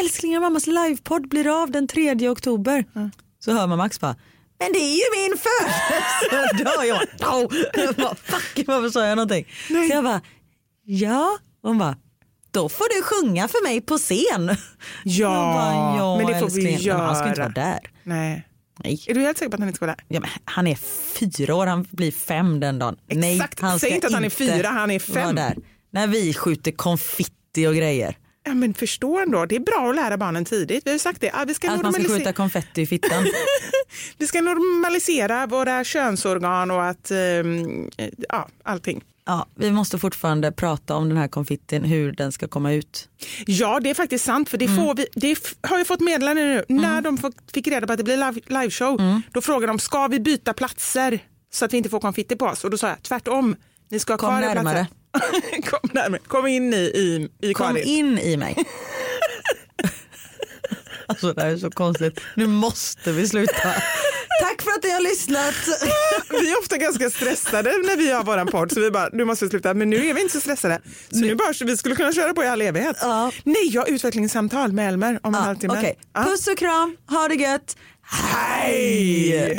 älsklingar mammas livepodd blir av den 3 oktober. Så hör man Max bara, men det är ju min födelsedag. [LAUGHS] Jag bara, bara, fuck varför sa jag någonting? Så jag bara, ja. Hon bara, då får du sjunga för mig på scen. Ja, bara, ja men det får vi älskling. Men Han ska inte göra. vara där. Nej. Nej. Är du helt säker på att han inte ska vara där? Ja, men han är fyra år, han blir fem den dagen. Nej, Exakt. han Säg inte att han är fyra, han är fem. Där. När vi skjuter konfitti och grejer. Ja, men förstå ändå, det är bra att lära barnen tidigt. Vi har sagt det. Ah, vi, ska Att man ska normalisera- skjuta konfetti i fittan. [LAUGHS] vi ska normalisera våra könsorgan och att, eh, ja, allting. Ja, vi måste fortfarande prata om den här konfittin, hur den ska komma ut. Ja, det är faktiskt sant. För det, Mm. får vi, det har jag fått meddelande nu. När de fick reda på att det blir live, liveshow, Mm. då frågade de, ska vi byta platser så att vi inte får konfitti på oss? Och då sa jag, tvärtom. Ni ska ha Kom kvar närmare. [LAUGHS] Kom närmare. Kom in i, i, i Kom Karin. in i mig. [LAUGHS] alltså det här är så konstigt. Nu måste vi sluta. Tack för att ni har lyssnat. Vi är ofta ganska stressade när vi har våran podd så vi bara, nu måste vi sluta. Men nu är vi inte så stressade. Så nu bara, vi skulle kunna köra på i all evighet. Ja. Nej, jag har utvecklingssamtal med Elmer om en Ja, halvtimme. Okej, Ja. puss och kram, ha det gött. Hej!